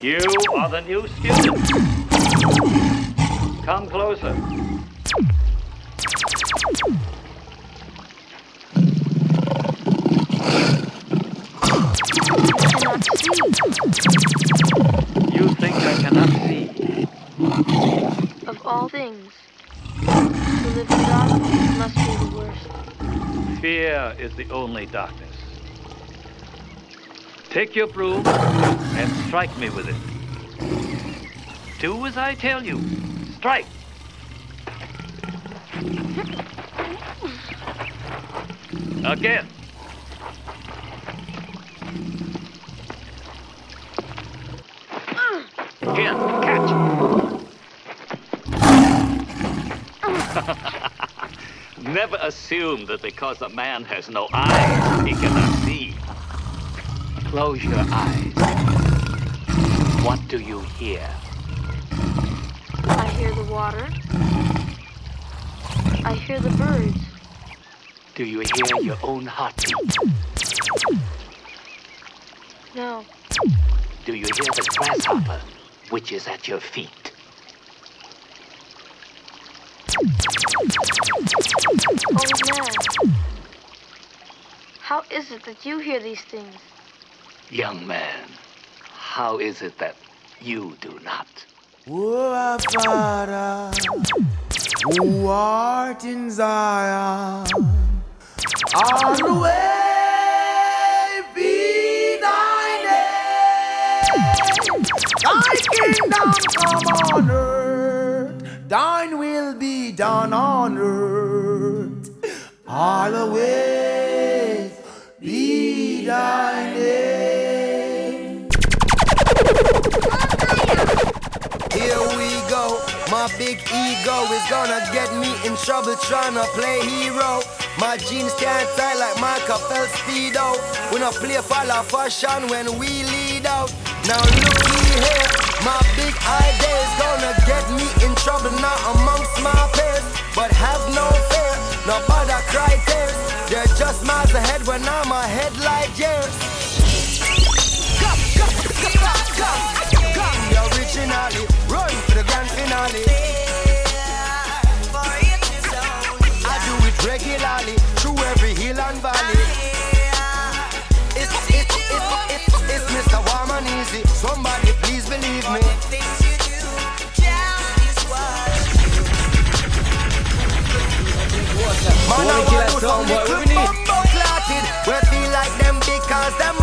You are the new student. Come closer. You think I cannot see? Of all things, to live in darkness must be the worst. Fear is the only darkness. Take your broom and strike me with it. Do as I tell you. Strike. Again. Here, catch. Never assume that because a man has no eyes, he cannot. Close your eyes. What do you hear? I hear the water. I hear the birds. Do you hear your own heartbeat? No, Do you hear the grasshopper, which is at your feet? old man. How is it that you hear these things? Young man, how is it that you do not? Father, who art in Zion, always be thy name. Thy kingdom come on earth, thine will be done on earth. Always be thy name. Here we go. My big ego is gonna get me in trouble trying to play hero. My jeans can't tie like Michael Phelps speedo. We not play follow fashion when we lead out. Now looky here, my big idea is gonna get me in trouble not amongst my peers. But have no fear, no bother cry tears. They're just miles ahead when I'm ahead like years. Come, come. The run for the grand finale. I do it regularly through every hill and valley. It's, it's, it's, it's, Mr. Warm and Easy. Somebody please believe me. Clotted. We feel like them because them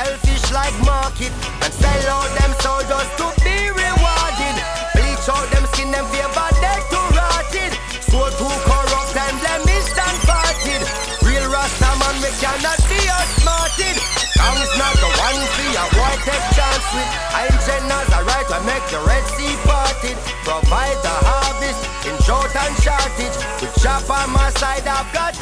selfish like market and sell out them soul just to be rewarded. Bleach out them skin, them favor dead to rotted. So too corrupt and blemished and parted. Real Rasta man, we cannot be outsmarted. Kong's not the one for a boy take chance with. I'm Jenna's a right to make the Red Sea parted. Provide the harvest in drought and shortage. With chop on my side, I've got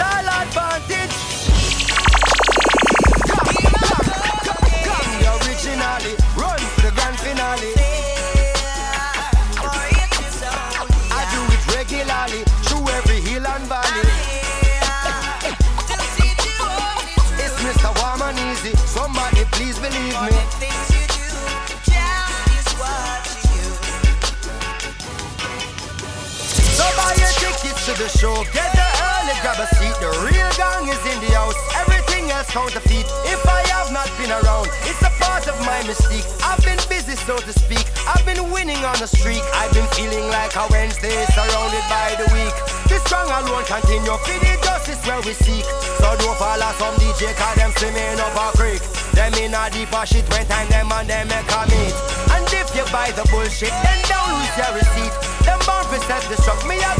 the show. Get the early, grab a seat. The real gang is in the house. Everything else counterfeit. If I have not been around, it's a part of my mystique. I've been busy, so to speak. I've been winning on a streak. I've been feeling like a Wednesday surrounded by the week. This strong alone continue. For the justice where we seek. So don't follow some DJ, cause them swimming up a creek. Them in a deeper shit when time them and them make a meet. And if you buy the bullshit, then don't lose your receipt. Them born for self-destruct, me I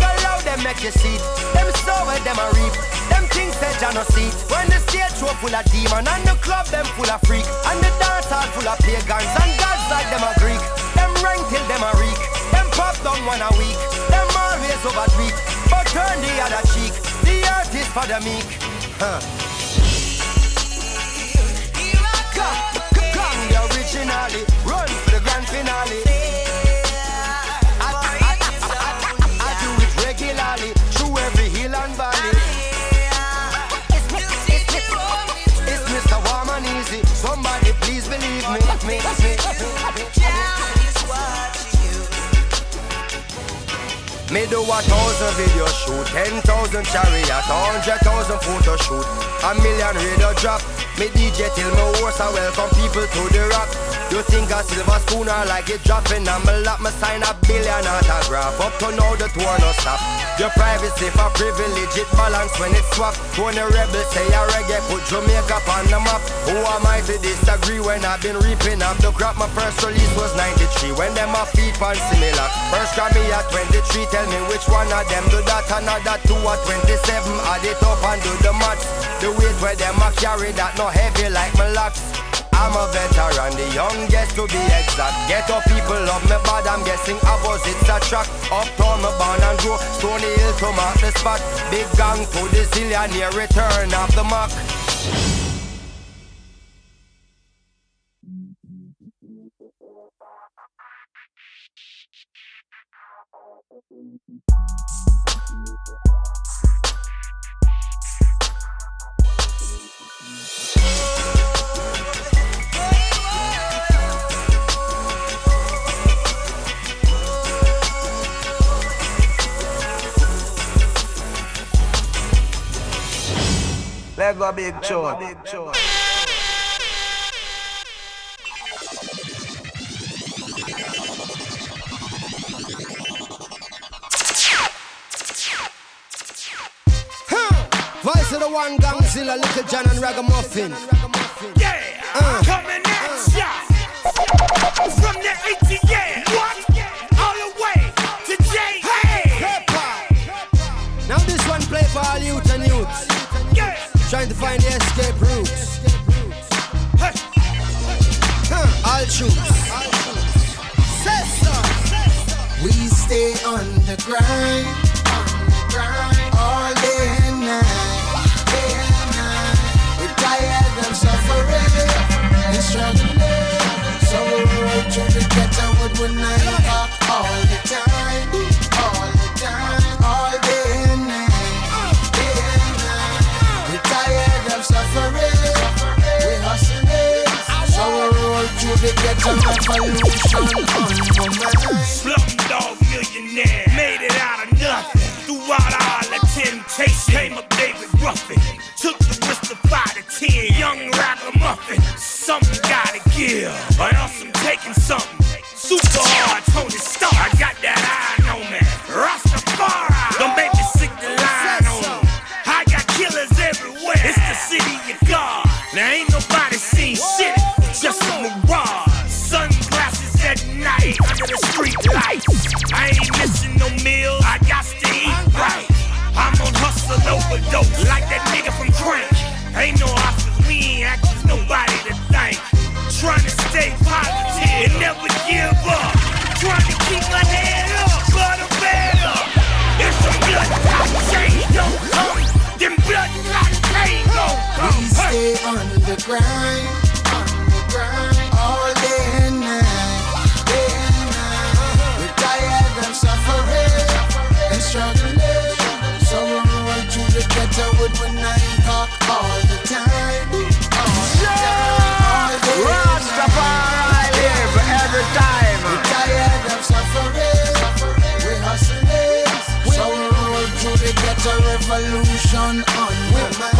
them make you see. Them sow where them a reap. Them things that you no see. When the stage show full of demon and the club them full of freak. And the dance hall full of pagans and gods like them a Greek. Them rank till them a reek. Them pop down one a week. Them always over tweet. But turn the other cheek. The earth is for the meek. Huh. Me do a thousand video shoot, ten thousand chariot, hundred thousand photo shoot, a million radio drop. Me DJ till me horse, I welcome people to the rock. You think a silver spoon or like it dropping my lap, me sign a billion autograph. Up to now the tour no stop. Your privacy for privilege, it balance when it swap. When the rebels say a reggae, put Jamaica on the map. Who am I to disagree when I've been reaping up the crop? My first release was 93, when them a feet on similar. First Grammy at 23, tell me which one of them do that, another two at 27. Add it up and do the maths. The weight where them a carry that no heavy like my locks. I'm a veteran, the youngest to be exact. Get up, people love me bad, I'm guessing opposites attract. Uptown, me born and grow, Stony Hill to mark the spot. Big gang to the zillionaire, return of the mark. Lego big chore. Voice of the one Gangzilla, Little John and Ragamuffin. Yeah, Uh. coming at ya from the ATM. What? So. We stay on the grind, all day and night, day and night. We're tired suffering and struggling, so we the one night the ghetto revolution on one mind. Slumdog millionaire, made it out of nothing. Throughout all the temptation, came up David Ruffin. Took the risk to fight a 10, young ragamuffin. Something grind, on the grind, all day and night, day and night. We're tired of suffering and struggling, so we through the ghetto with one nine cock all the time. All the time, all day and. Rastafari live every time. We're tired of suffering, we're hustling, so we roll through the ghetto revolution on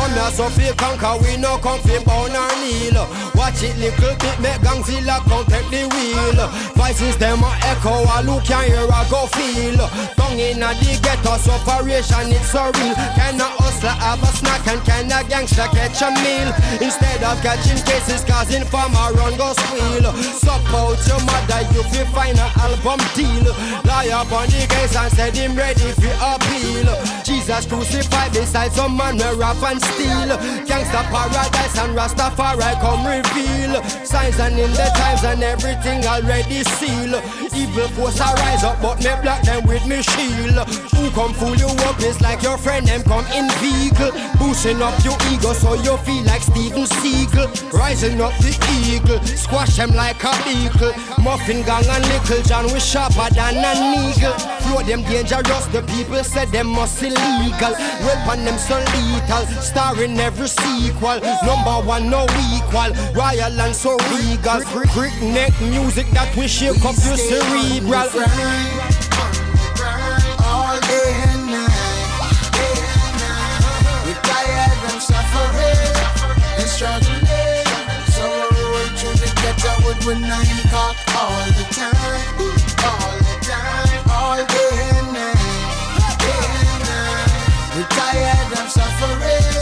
Come here, so feel conquer, we no come fi bound or kneel. Watch it little bit, make Gangzilla come take the wheel. Voices them a echo, a look can hear, a go feel. Tongue in a the ghetto, sufferation it's so real. Can a hustler have a snack and can a gangster catch a meal? Instead of catching cases, causing farmer run go squeal. Support your mother, you fi find a album deal. Lie up on the case and said him ready fi appeal. Jesus crucified beside some man we rap and steal. Gangsta paradise and Rastafari come reveal. Signs and in the times and everything already seal. Evil force a rise up, but me block them with me shield. Come fool you up is like your friend them come in vehicle. Boosting up your ego so you feel like Steven Seagal. Rising up the eagle, squash them like a beagle. Muffin gang and little John we sharper than an eagle. Flow them dangerous, the people said them must be illegal. Weapon them so lethal, star in every sequel. Number one, no equal. Royal and so regal. Brick neck music that we shake up your cerebral. Struggling. So we roll through the ghetto with one nine cock all the time, all the time, all day and night, day and night. We tired of suffering,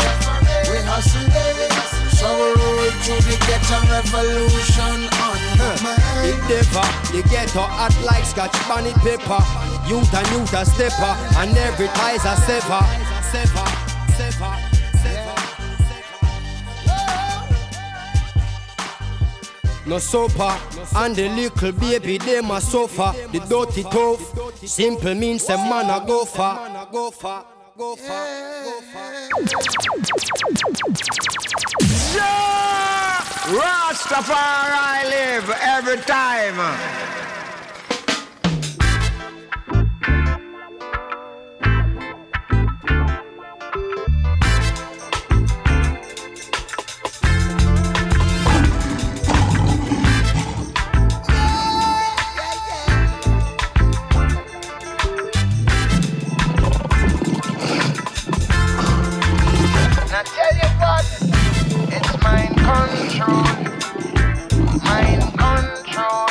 we hustling. So we roll through the ghetto revolution on the mind. Big Dipper, the ghetto hot like scotch bonnet paper. Youth and youth a stepper, and every tie's a sever, sever, sever. No sofa, and the little baby them a suffer. The dirty tough, simple means a man a go far, go far, go far, go far. Yeah! Rastafari live every time. mind control,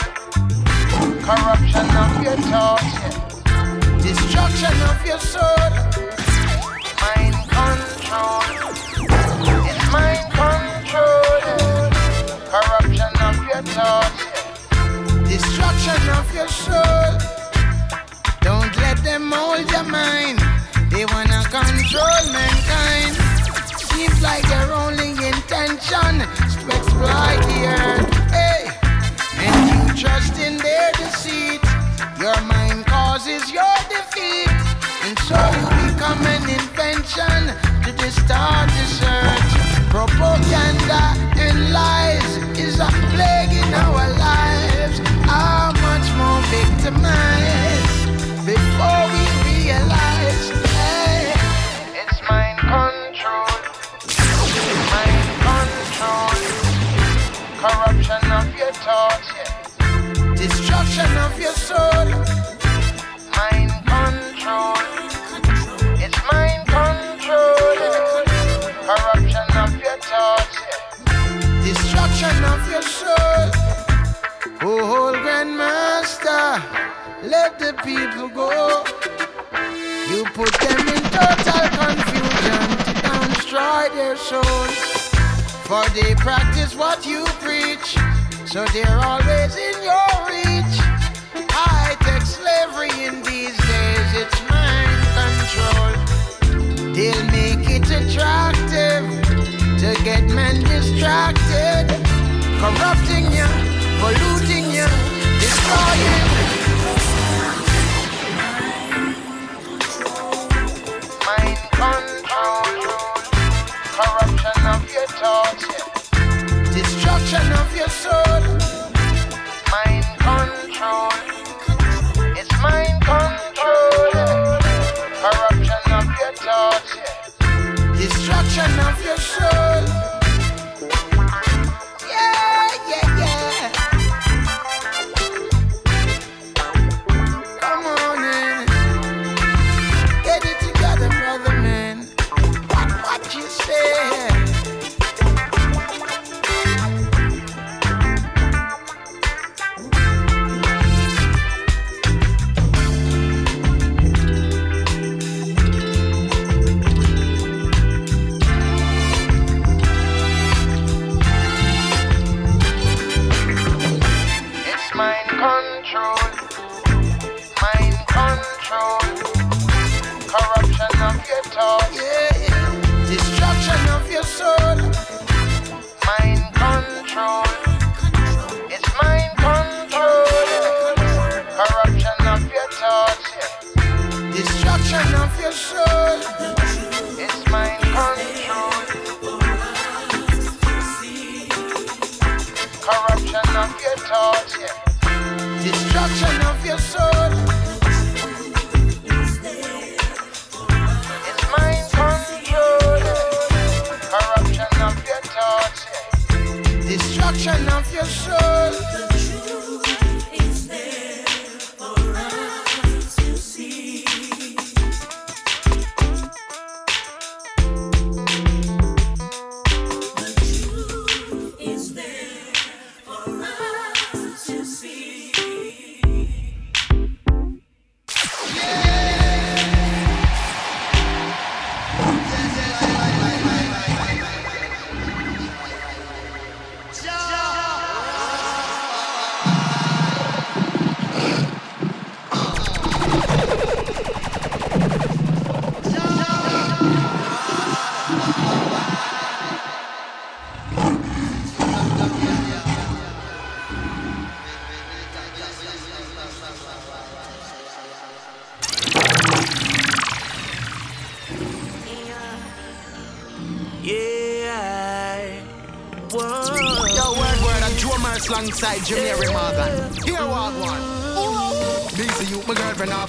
corruption of your thoughts, destruction of your soul, mind control, mind control, corruption of your thoughts, destruction of your soul. Don't let them mold your mind. They wanna control mankind. Seems like they're only intention to exploit the earth. Hey, and you trust in their deceit. Your mind causes your defeat, and so you become an invention to distort the search, propaganda, and lies. soul. Oh, old grandmaster, let the people go. You put them in total confusion to destroy their souls. For they practice what you preach, so they're always in your reach. I take slavery in these days, it's mind control. They'll make it attractive to get men distracted corrupting you, polluting you, destroying. Mind control.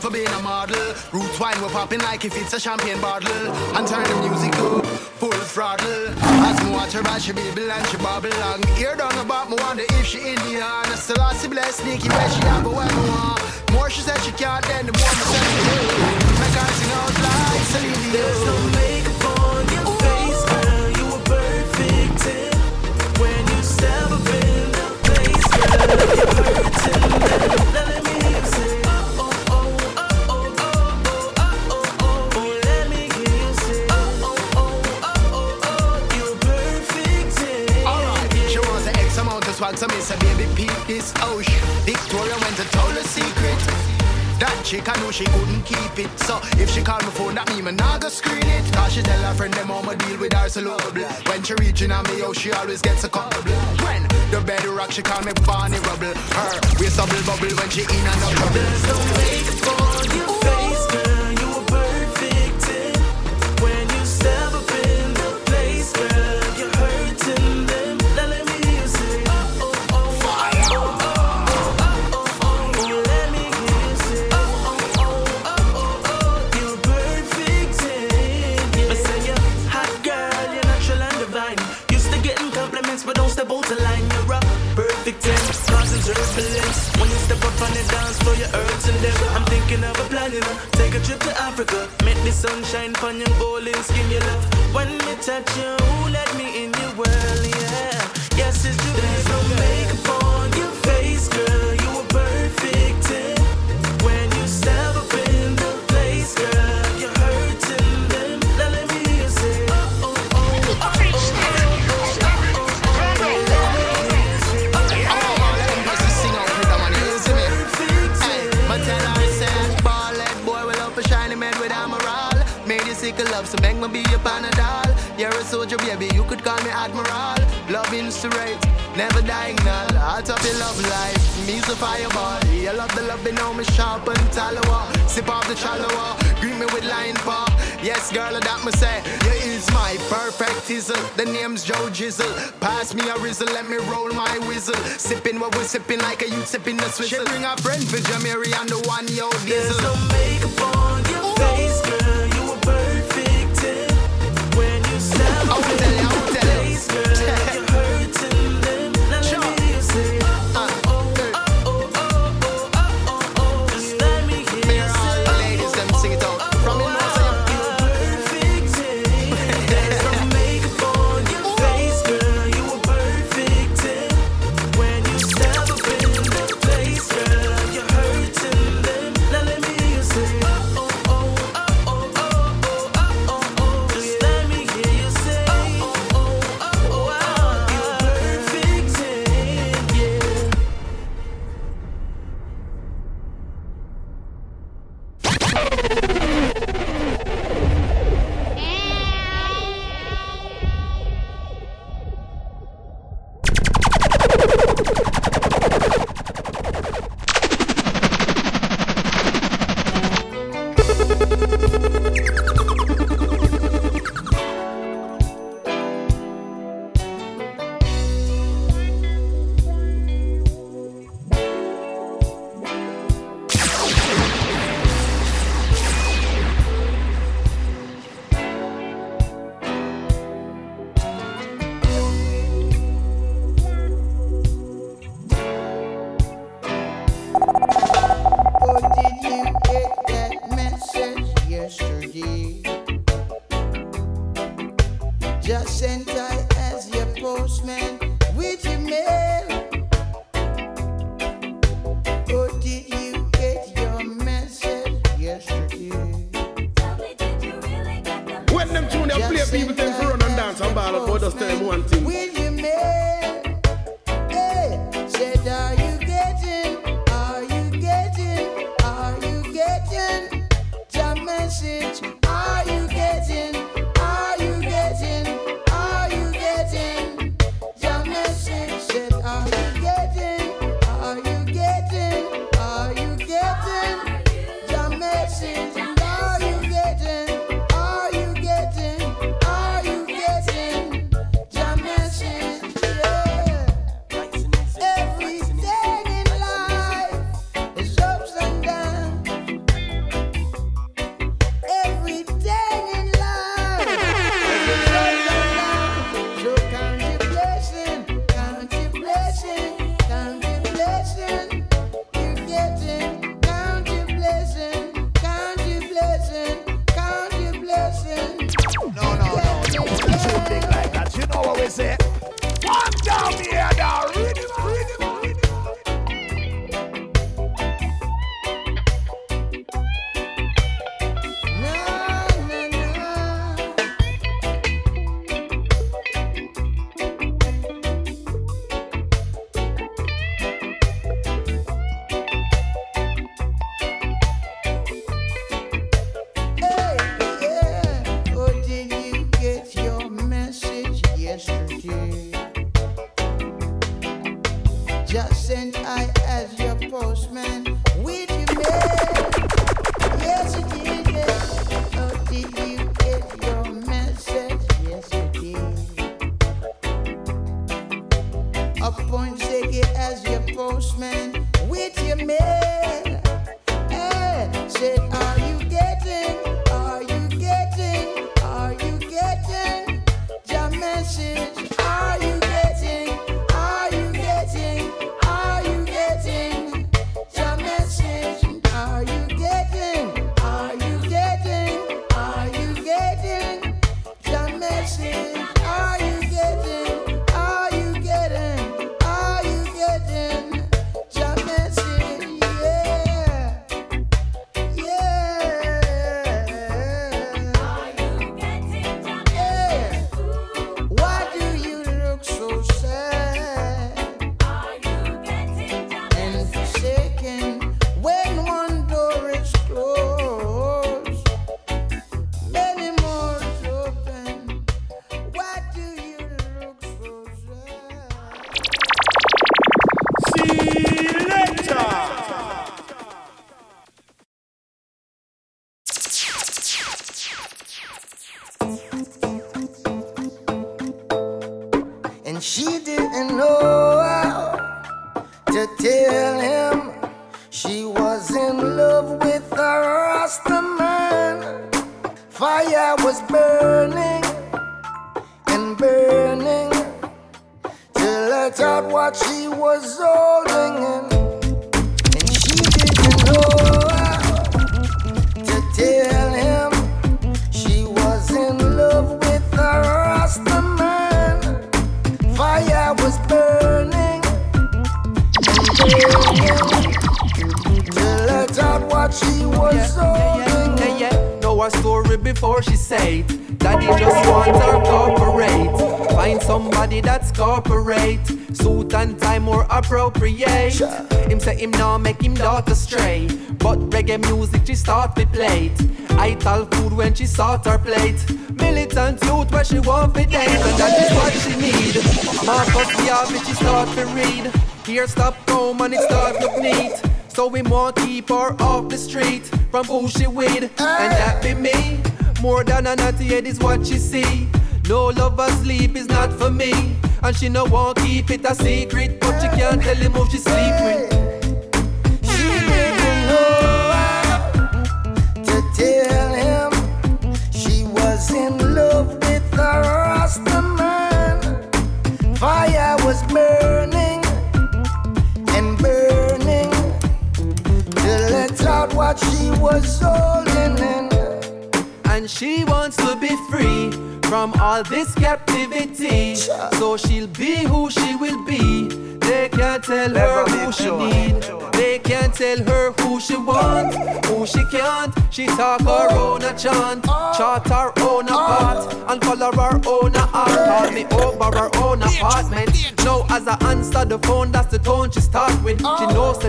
For being a model. Roots wine, we're popping like if it's a champagne bottle. And turn the music up, full throttle. As me watch her as she babble and she bobble long. Hear down about me, wonder if she Indian. See bless sneaky where she have, but where me. More she said she can't, then the more me said she will. Make her sing out like Celine Dion. Chick, I know she couldn't keep it. So if she call my phone, that mean me not go screen it. Cause she tell her friend them I'ma deal with her so lovely. When she reaching on me, oh, she always gets a couple. When the bed rock, she call me Barney Rubble. Her, we bubble bubble when she in and out trouble. There's love, so make me be your panadol. You're a soldier, baby, you could call me admiral. Love straight, never dying null. Out of your love life, me's a fireball. You love the love, you know me sharp and tallow. Sip off the shallow, greet me with line paw. Yes, girl, that me say, you is my perfect tizzle. The name's Joe Jizzle. Pass me a rizzle, let me roll my whistle. Sipping what we're sipping like a youth sipping the swizzle. She bring a friend for Jamiri and the one yo There's diesel. no makeup on she no want keep it a secret.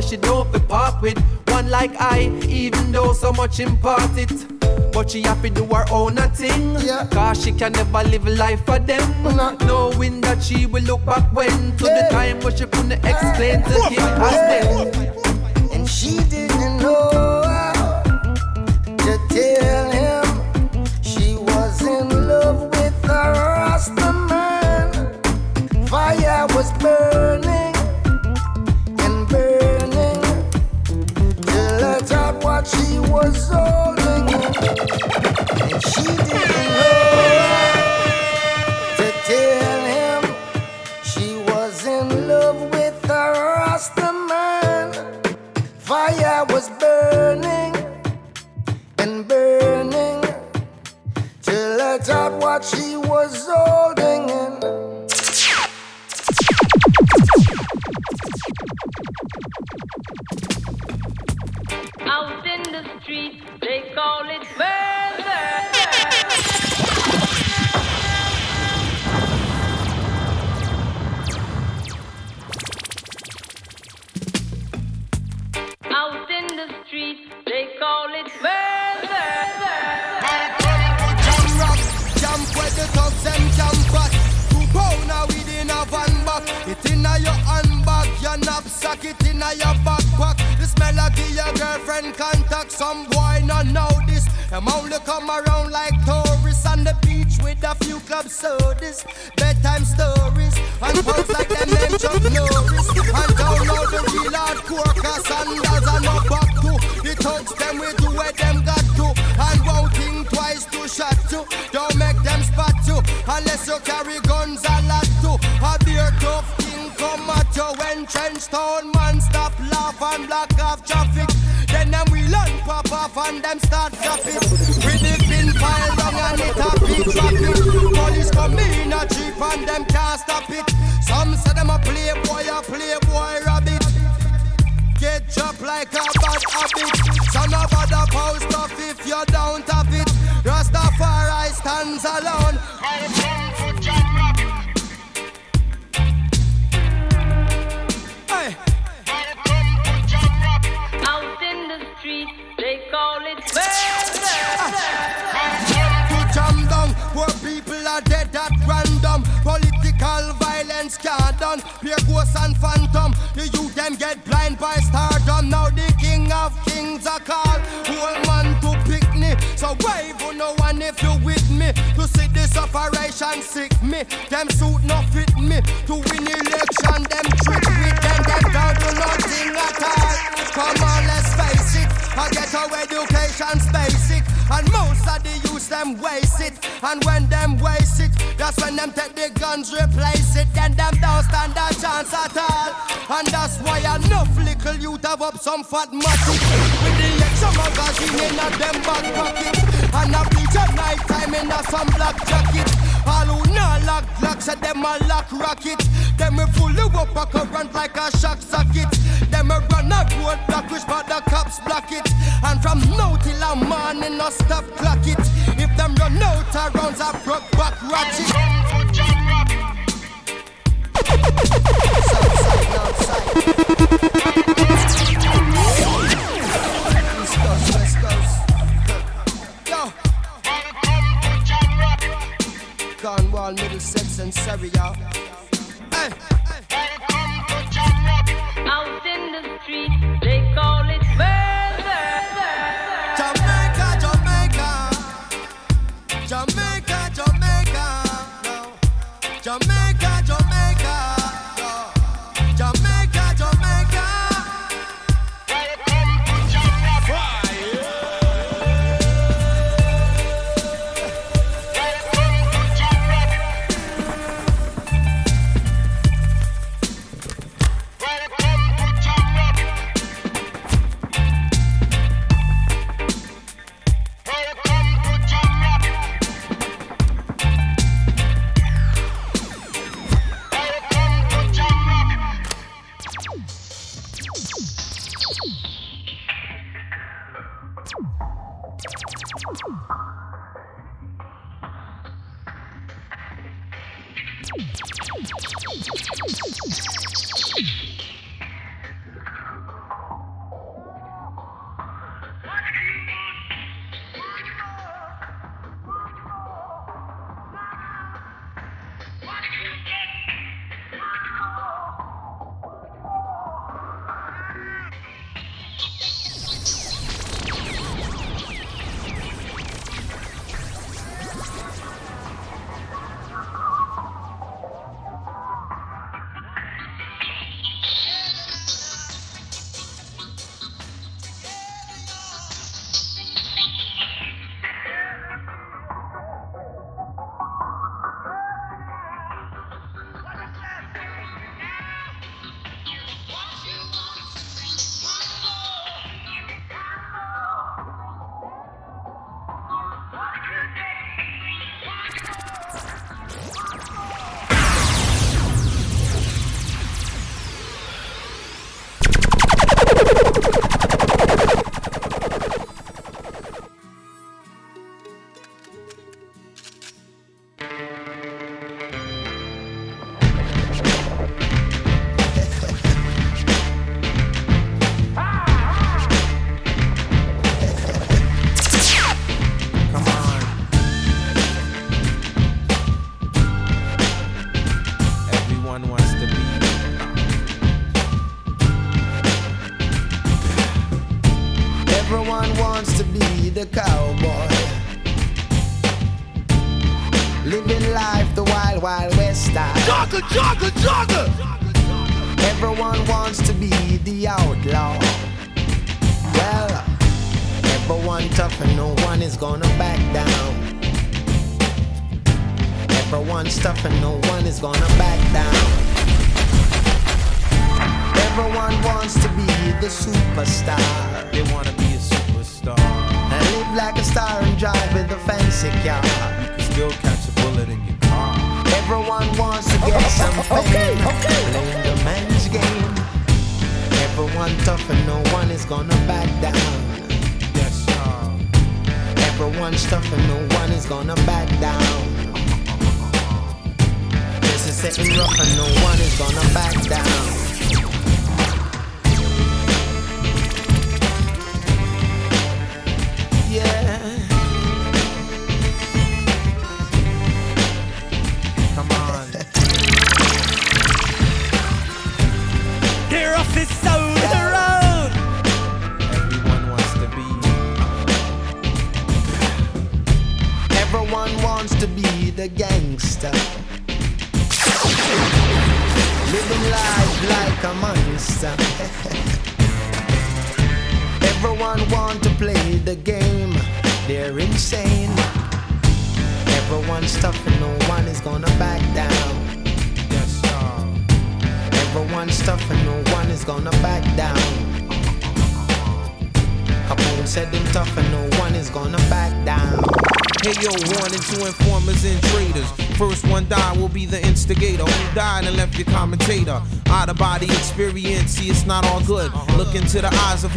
she don't fi part with one like I, even though so much imparted. But she have to do her own a thing. Yeah. Cause she can never live a life for them. Nah. Knowing that she will look back when to yeah. the time when she couldn't explain to him as then. Know this. Them only come around like tourists on the beach with a few club sodas, bedtime stories, and pubs like them name Chuck Norris. And download the real hardcore, cause sandals are no back to. The thugs them we do where them got to, and won't think twice to shot to. Don't make them spot you, unless you carry guns a lot to. A beer tough king come at you when trench town man stop laugh and block off traffic. Pop off and them start drop it. With the pin pile down and it a beat traffic. Police come in a jeep and them can't stop it. Some say them a playboy, a playboy rabbit. Get dropped like a bad habit. So no bother post off if you don't have it. Rastafari stands alone. Done Pure ghosts and phantom. The youth them get blind by stardom. Now the king of kings are called. Whole man to pick me. So wave on no one if you with me? To see this operation sick me. Them suit no fit me. To win election them trick me. Then them down to nothing at all. Come on let's face it. I get our education's basic. And most of the youth them waste it. And when them waste it That's when them take the guns replace it. Then them don't stand a chance at all. And that's why enough little youth have up some fat matic With the extra magazine in a them back pocket. And a at night time in a some black jacket. All who not lock lock say them a lock rocket. Them we pull you up a current like a shock socket. Them a run a road block which but the cops block it. And from now till a morning no stop clock it them run out of rounds a broke back ratchet East Coast, West Coast. Yo. Cornwall, Middlesex, and Surrey, y'all. Hey. Out in the street,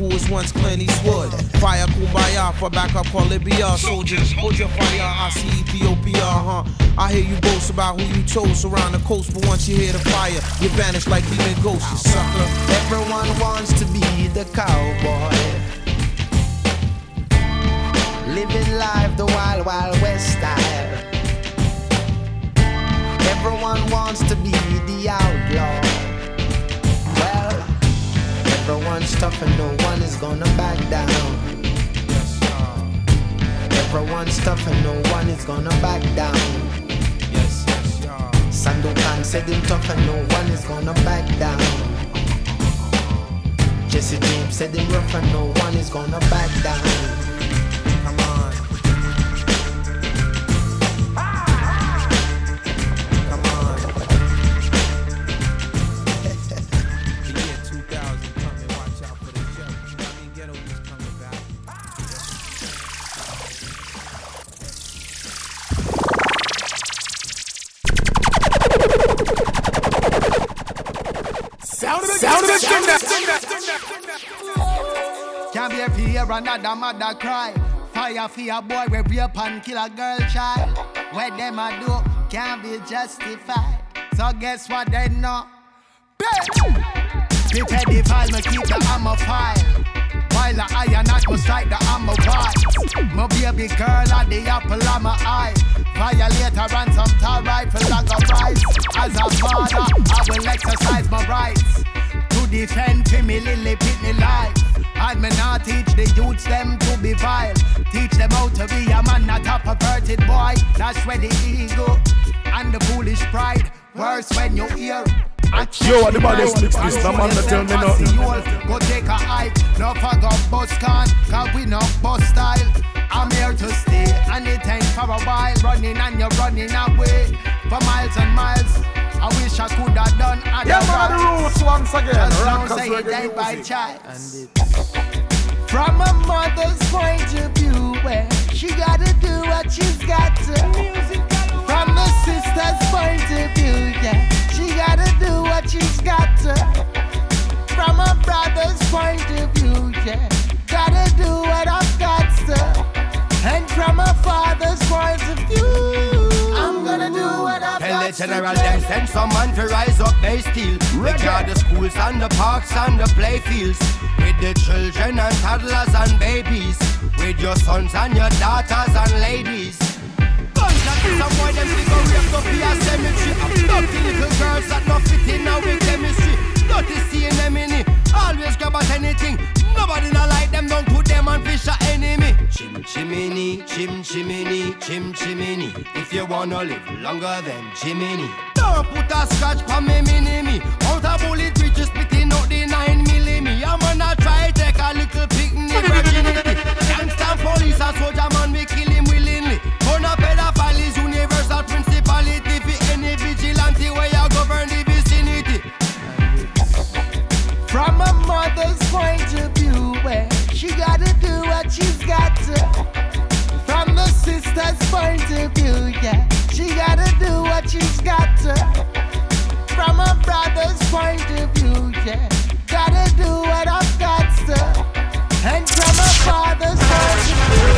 who was once Clint Eastwood. Fire Kumbaya for backup call Libya. Soldiers, hold your fire. I see Ethiopia, huh? I hear you boast about who you chose around the coast, but once you hear the fire, you vanish like demon ghosts, you sucker. Everyone wants to be the cowboy. Another mother cry. Fire for a boy, we rape and kill a girl child. What them a do can't be justified. So guess what they know? Me pedophile, me keep the hammer file. While I iron not go strike the hammer wise. My baby girl at the apple of my eye. Violator and some tall rifle like a price. As a father, I will exercise my rights to defend me lily pitney life. And me not teach the youths them to be vile. Teach them how to be a man, not a perverted boy. That's where the ego and the foolish pride. Worse when you hear. Yo, what the baddest mix this? The man that tell me nothing. Go take a hike, no fuck up bus can, cause we no bus style. I'm here to stay, and it ain't for a while. Running and you're running away for miles and miles. I wish I could have done otherwise. Yeah, man, the roots once again. Just don't Rockers say it reggae ain't by music. From a mother's point of view, where she gotta do what she's got to. From a sister's point of view, yeah, she gotta do what she's got to. From a brother's point of view, yeah, gotta do what I've got to. And from a father's point of view, gonna do what I've Tell the general them send some man to rise up they steal Regard the schools and the parks and the playfields With the children and toddlers and babies. With your sons and your daughters and ladies. Guns that some boy them figure rape up here cemetery Dirty little girls that not fit in now with chemistry. Dirty seeing them in it Always grab at anything Nobody not like them, don't put them on fish or enemy chim chimney, chim chimney. If you wanna live longer than Jiminy. Don't put a scratch for me, mini me. Out a bullet, we just splitting out the nine milli I'm gonna try take a little picnic virginity. Gangsta police, a soldier man, mother's point of view, where she gotta do what she's got to. From the sister's point of view, yeah, she gotta do what she's got to. From a brother's point of view, yeah, gotta do what I've got to. And from a father's point of view,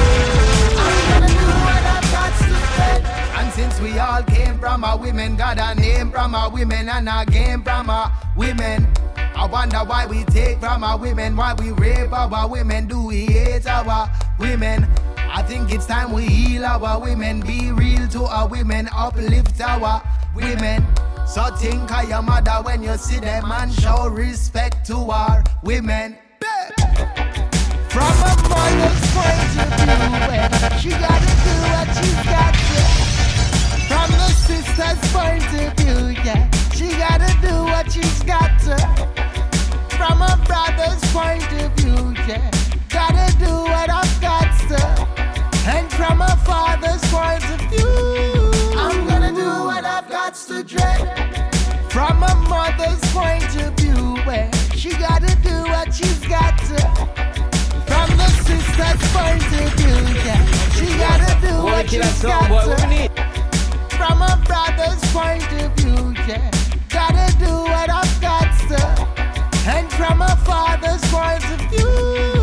I'm gonna do what I've got to. And since we all came from a women, got a name from a women and a game from a women. I wonder why we take from our women, why we rape our women, do we hate our women? I think it's time we heal our women, be real to our women, uplift our women. So think of your mother when you see them and show respect to our women. From a mother's point of view, she gotta do what she's got to. From the sister's point of view, yeah, she gotta do what she's got to. From a brother's point of view, yeah, gotta do what I've got to. And from a father's point of view, I'm gonna do what I've got to dread. From a mother's point of view, where she gotta do what she's got to. From the sister's point of view, yeah, she gotta do what she's got to. From a brother's point of view, yeah, gotta do what I've got to. And from a father's point of view,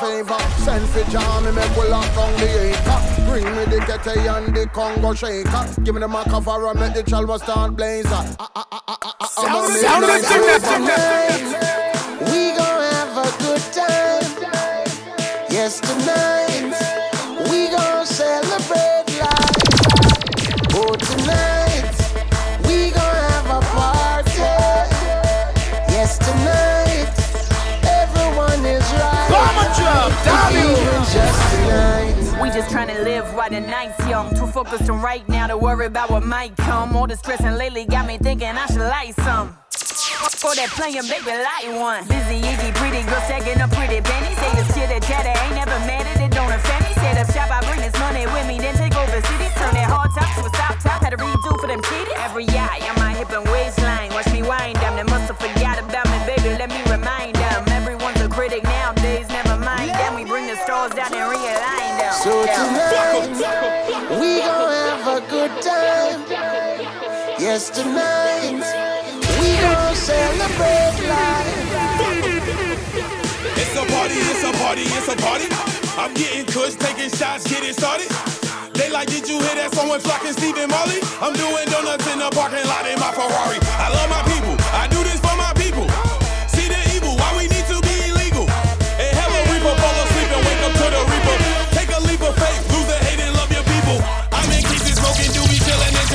favor. Send for jam, me make we lock down the acre. Bring me the Kete and the Congo shaker. Give me the Macavara, make the chalwa start blazer. Ah, ah, ah, ah, ah, ah, I'm a Sound midnight it, sound it, raver. sound it. Night's. Too focused on right now to worry about what might come. All the stressing lately got me thinking I should light some. For that playing, baby, light one. Busy, iggy, pretty girl, stacking up pretty pennies. Say the shit that chatter ain't never mad at it, don't offend me. Set up shop, I bring this money with me, then take over cities. Turn that hard top to a stop top. Had to redo for them titties. Every eye on my hip and waistline. Tonight we gon' celebrate life. It's a party, it's a party, it's a party. I'm getting kush, taking shots, getting started. They like, did you hear that song with Flock and Stephen Marley? I'm doing donuts in the parking lot in my Ferrari. I love my people, I do this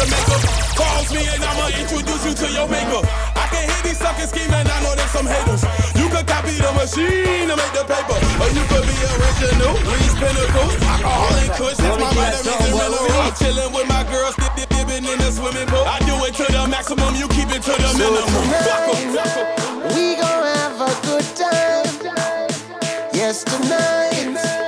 Jamaica? Calls me and I'ma introduce you to your maker. I can hear these suckers scheming, I know there's some haters. You could copy the machine to make the paper, or you could be original. Reese Pinnacles, alcohol and kush, that's my and minerals. I'm chillin' with my girls, dip, dip, dipping in the swimming pool. I do it to the maximum, you keep it to the minimum. Fuck 'em, fuck 'em. We gon' have a good time. Yes, tonight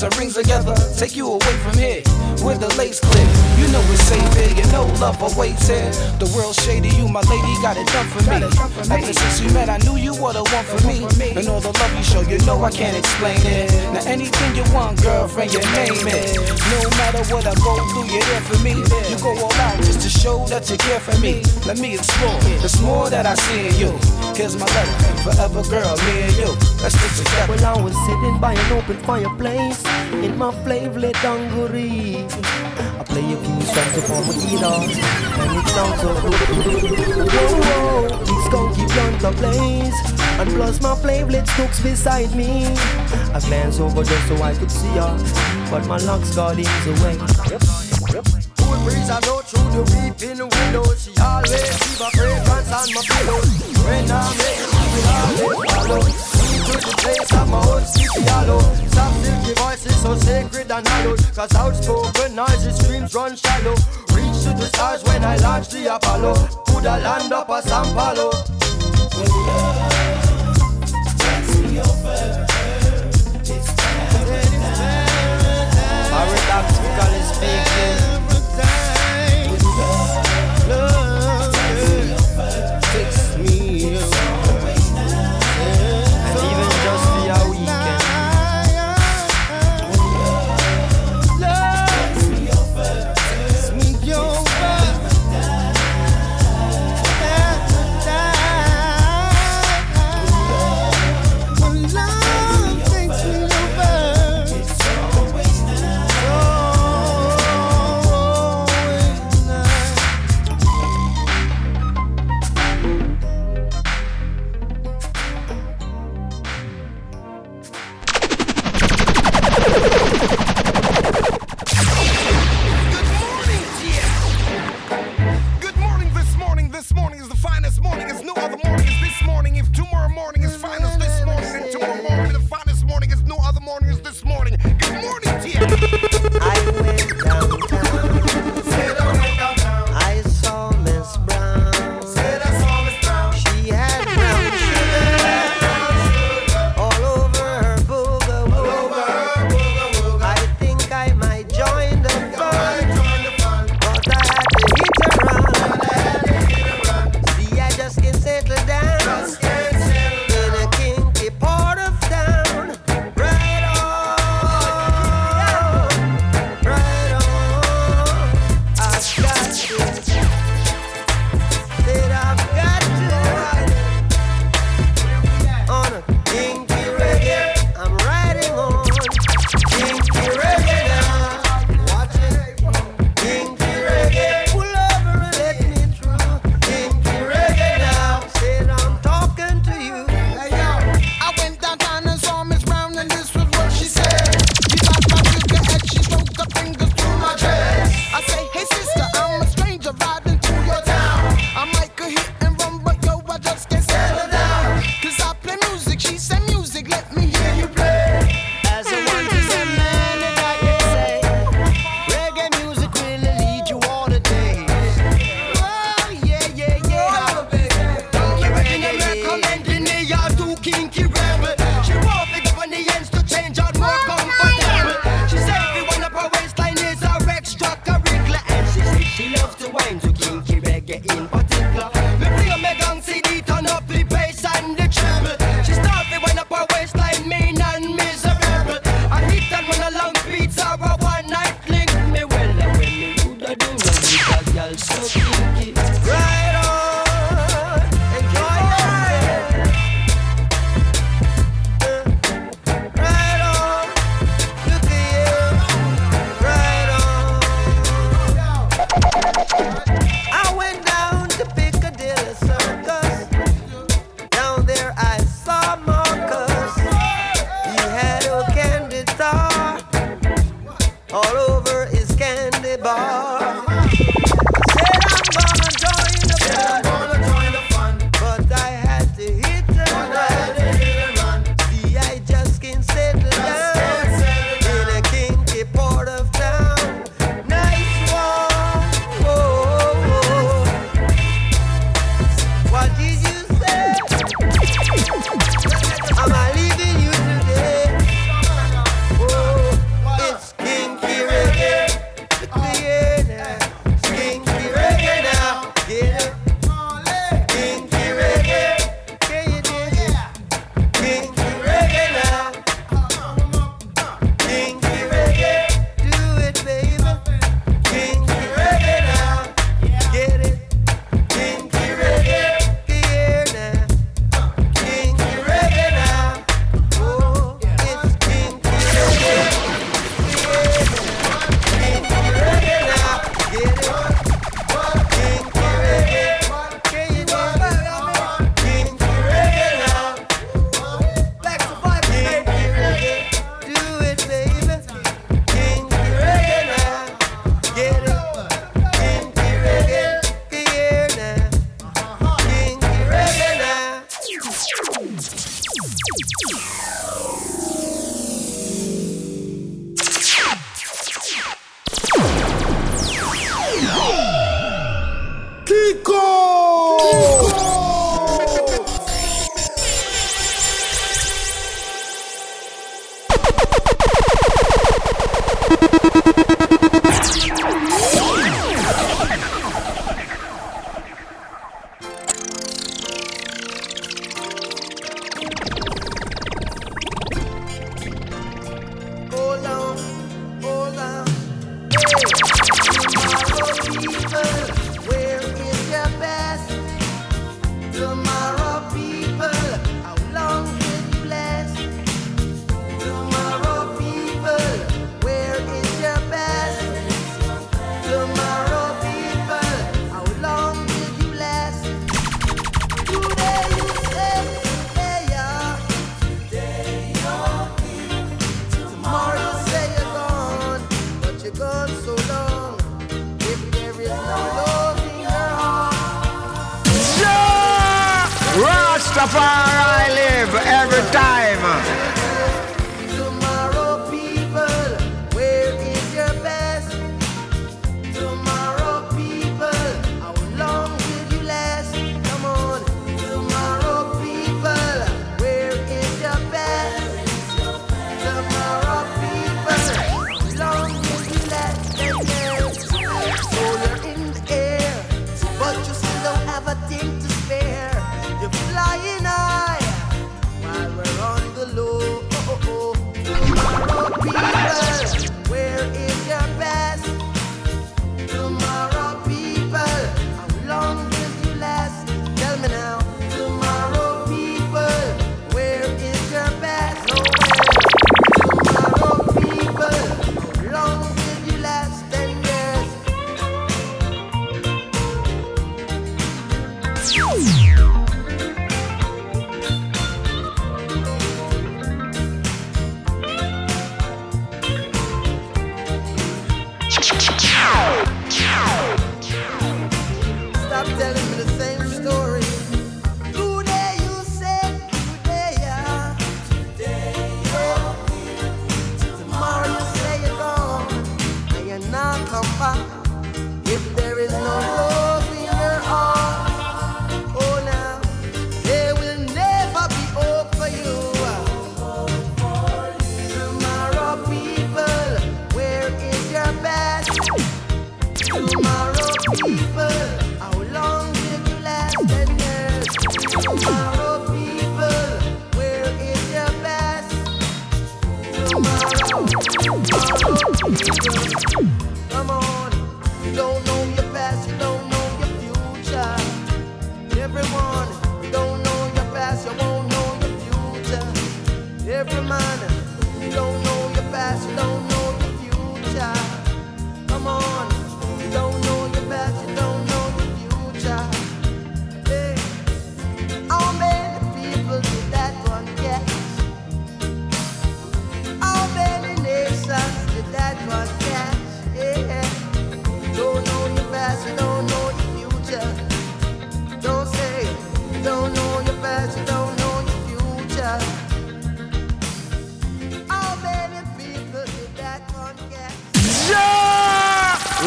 that's our rings together. Take you away from here, with the lace clip. You know it's safe here, you know love awaits here. The world shady, you my lady got it done for me. Ever since we met, I knew you were the one for me. And all the love you show, you know I can't explain it. Now anything you want, girlfriend, you name it. What I go through, you're there for me. You go all out just to show that you care for me. Let me explore. There's more that I see in you. Here's my letter, forever girl, me and you. Let's stick together. Well, I was sitting by an open fireplace in my flavor dungaree. I play a few songs upon my guitar, and it sounds so. Whoa, whoa, big skunky blunt ablaze, and plus my flavorlets cooks beside me. I glanced over just so I could see her, but my locks got in the way. Cool breeze I blow through the weeping window. She always leave a fragrance on my pillow. When I'm late, she will always follow. Me to the place of my own sleepy hollow. Soft silky voices so sacred and hallowed. Cause outspoken noisy screams run shallow. Reach to the stars when I launch the Apollo. Could I land up a San Paulo? Paradoxically speaking.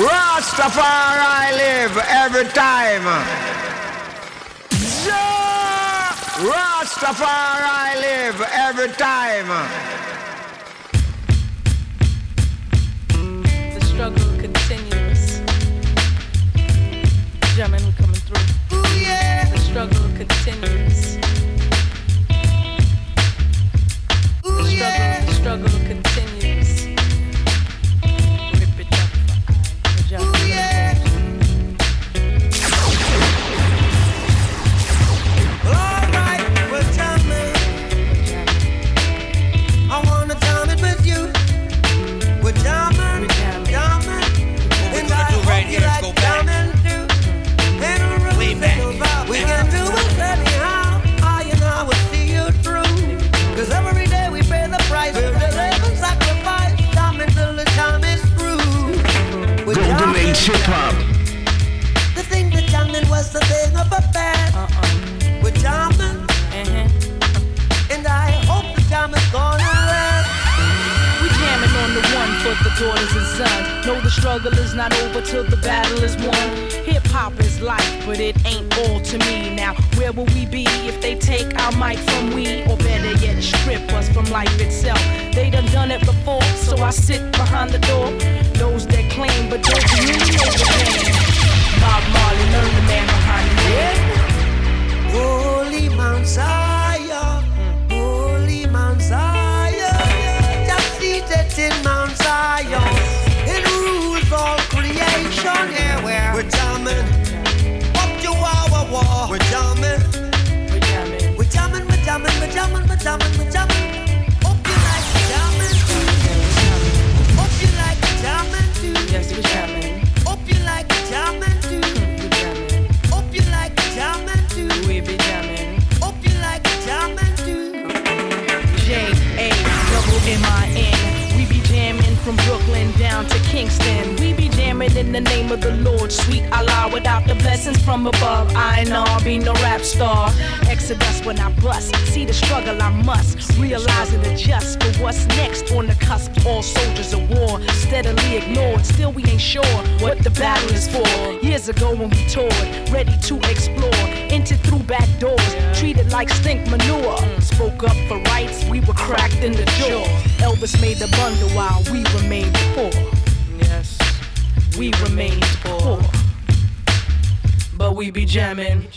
Rastafari live every time. Yeah! Rastafari live every time. Daughters and sons. Know the struggle is not over till the battle is won. Hip hop is life, but it ain't all to me. Now, where will we be if they take our mic from we? Or better yet, strip us from life itself. They done done it before, so I sit behind the door. Those that claim, but don't really know the game. Bob Marley, learn the man behind the game. Holy Mount Zion, mm. Holy Mount Zion, just seated in Mount in the name of the Lord, sweet Allah. Without the blessings from above, I know I'll be no rap star. Exodus when I bust. See the struggle I must realize and adjust for what's next on the cusp. All soldiers of war, steadily ignored. Still we ain't sure what the battle is for. Years ago when we toured, ready to explore, entered through back doors, treated like stink manure. Spoke up for rights, we were cracked in the jaw. Elvis made the bundle while we remained poor. We remained poor. But we be jamming.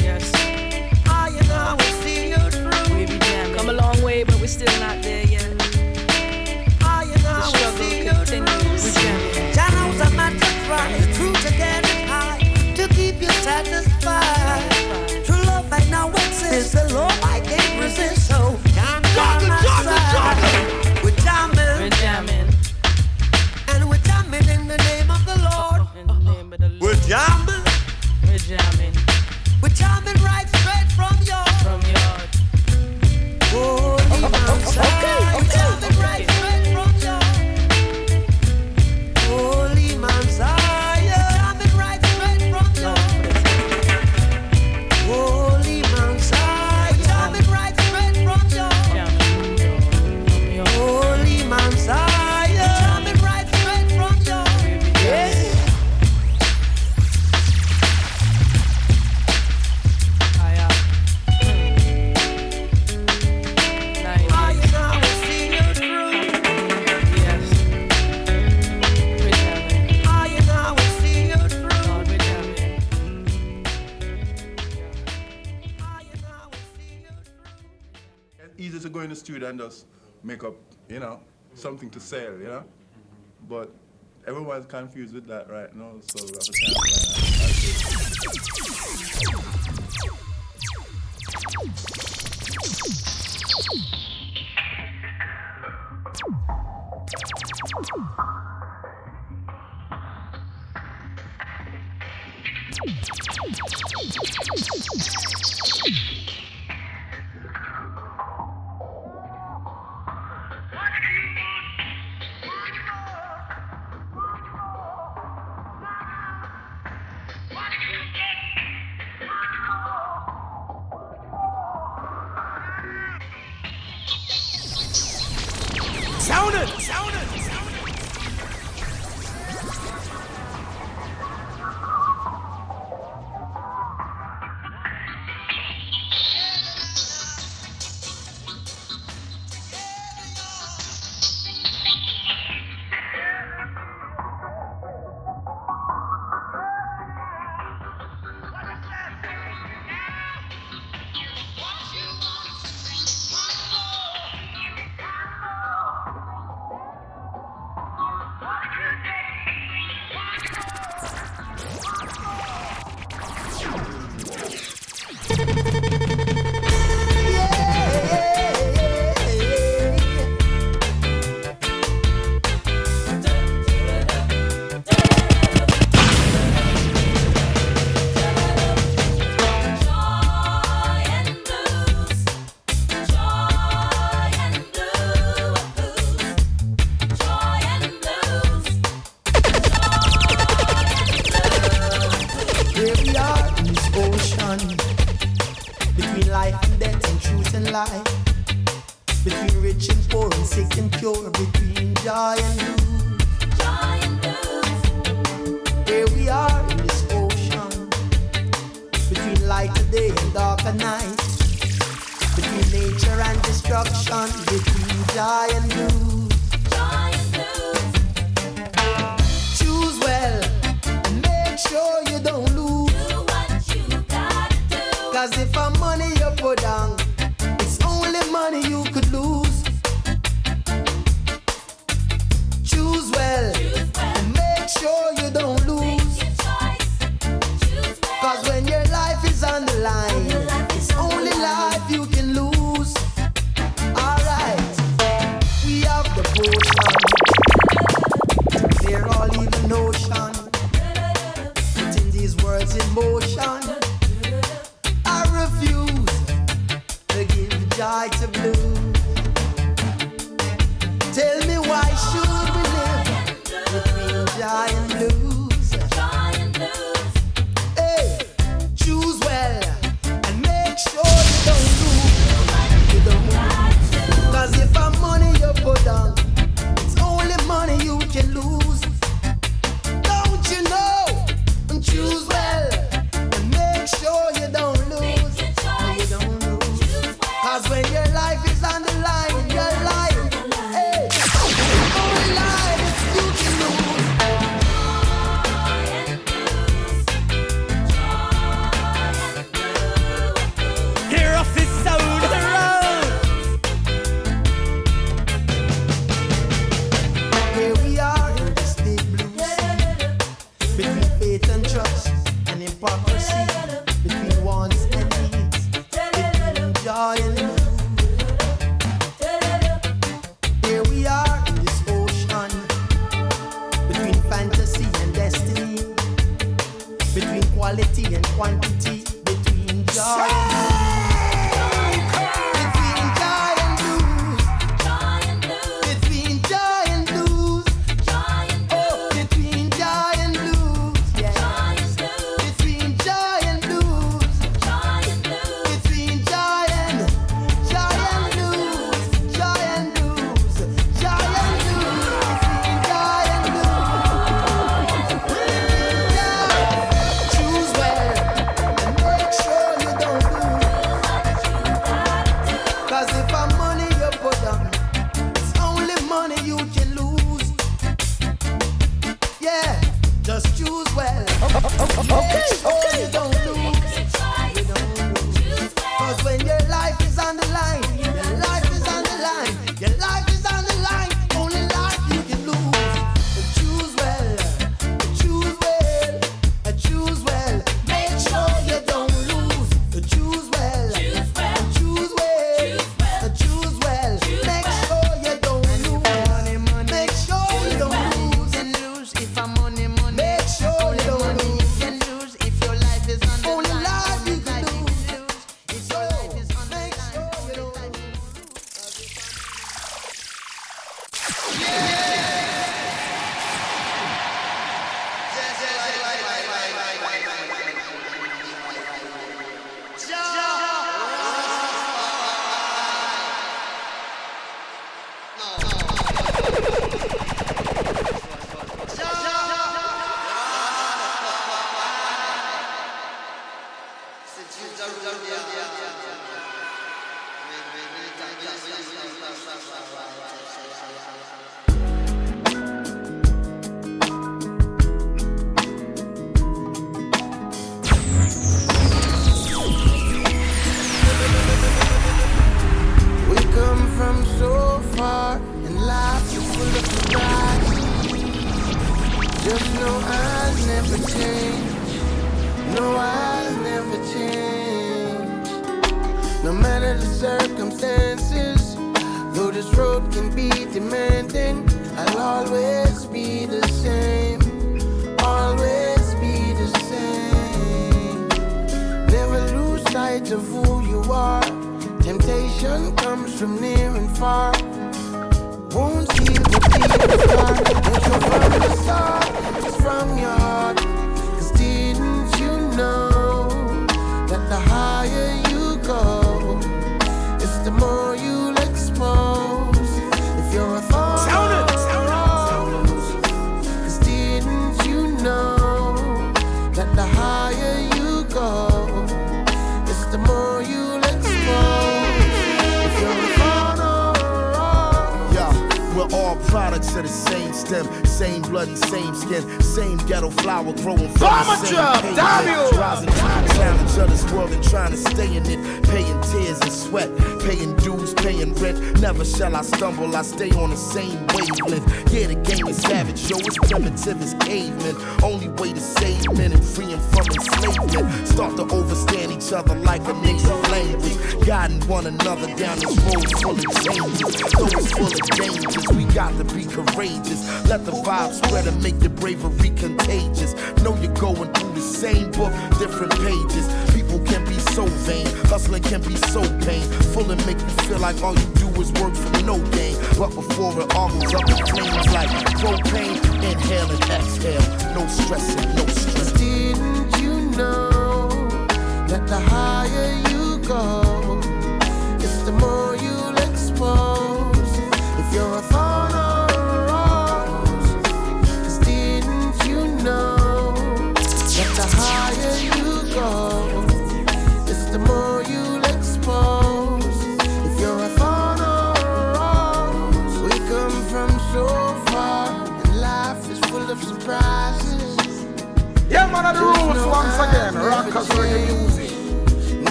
Yes. Ah, I and I will see you through. We be jamming. Come a long way, but we're still not there yet. Ah, I and I The will struggle see continues. We jamming. Jah knows I'm at the try, true to high, to keep you satisfied. True love I now exists, the law I can't resist, so jamming, We're jamming. we're jamming right straight from your From your holy Mount and just make up, you know, something to sell, you know. But everyone's confused with that right now, so we have to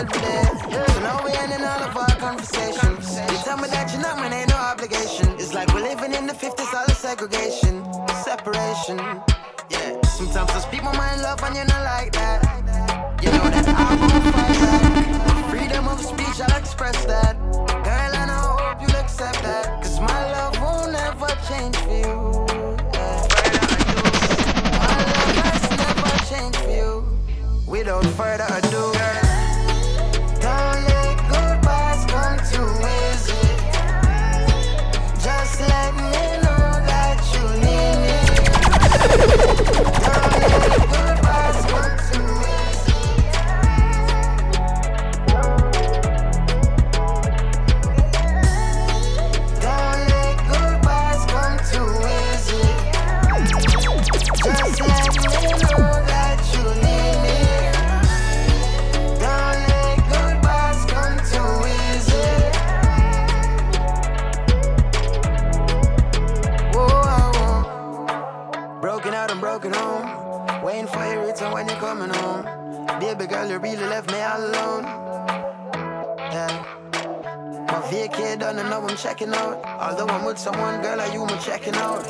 So now we're ending all of our conversations. You tell me that you're not man, ain't no obligation. It's like we're living in the 50s, all the segregation, separation. Yeah, sometimes love, you're not like that. You know that I won't fight. Freedom of speech, I'll express that. Girl, and I hope you'll accept that. Cause my love won't ever change for you. My love has never changed for you. Without further ado, don't coming home. Baby girl, you really left me alone. Yeah. My vacay done and now I'm checking out. Although I'm with someone, girl, like you, I'm checking out.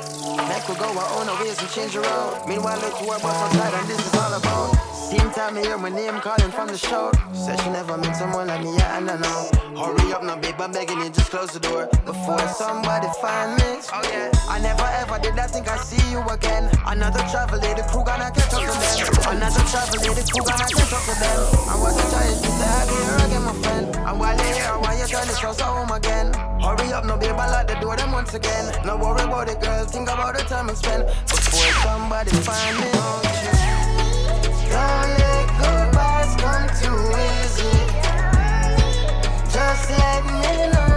Neck will go our own ways and change road. Meanwhile, look to work outside and this is all about. Same time I hear my name calling from the show. Said she never met someone like me, yeah, and I know. Hurry up now, babe, I'm begging you, just close the door before somebody find me. Oh yeah, I never ever did I think I see you again. Another travel lady, crew gonna catch up to them. Another travel lady, crew gonna catch up to them. I wasn't trying to have you here again, my friend. And while you're here, why you turn this house home again? Hurry up, no babe, I lock the door them once again. No worry about it, girl, think about the time I spend before somebody find me. Don't let goodbyes come too easy. Just let me know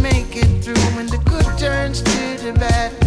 make it through when the good turns to the bad.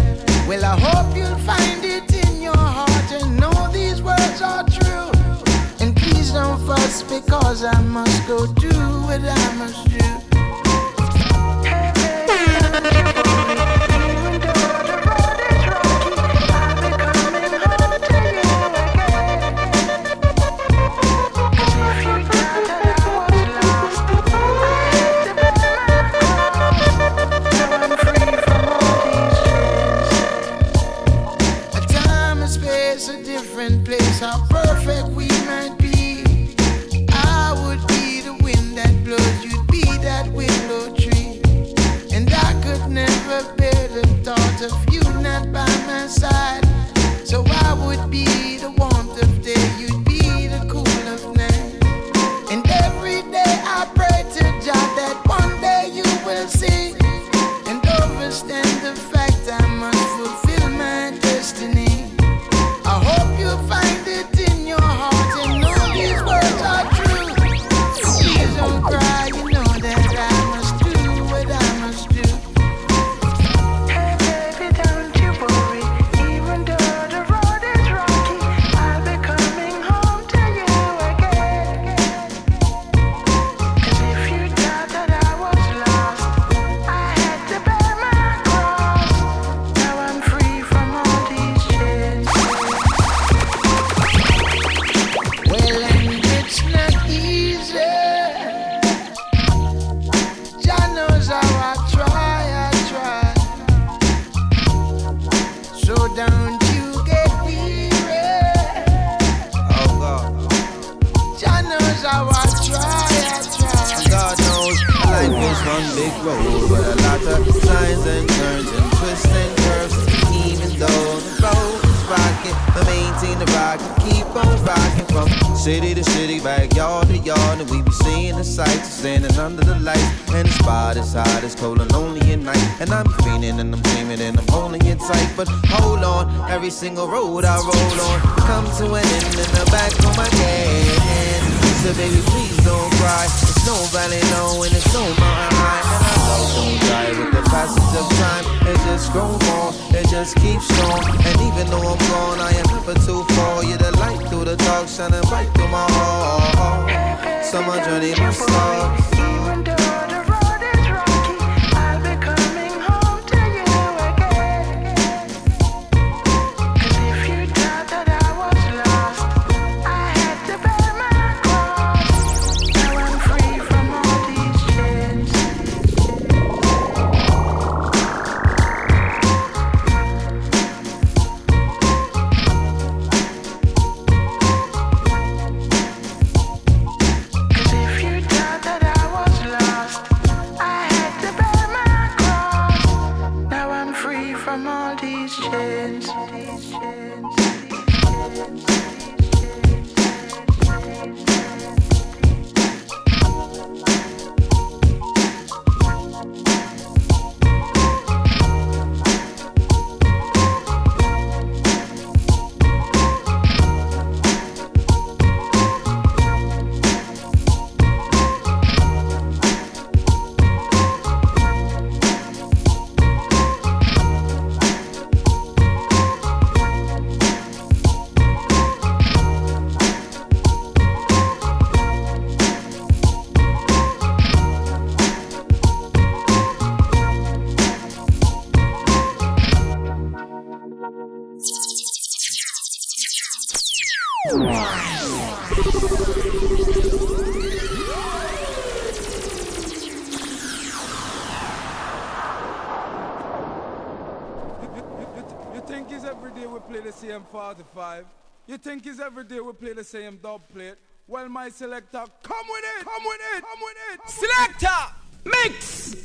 Think it's every day we play the same dub plate? Well, my selector, come with it, come with it, come with it. Selector, mix,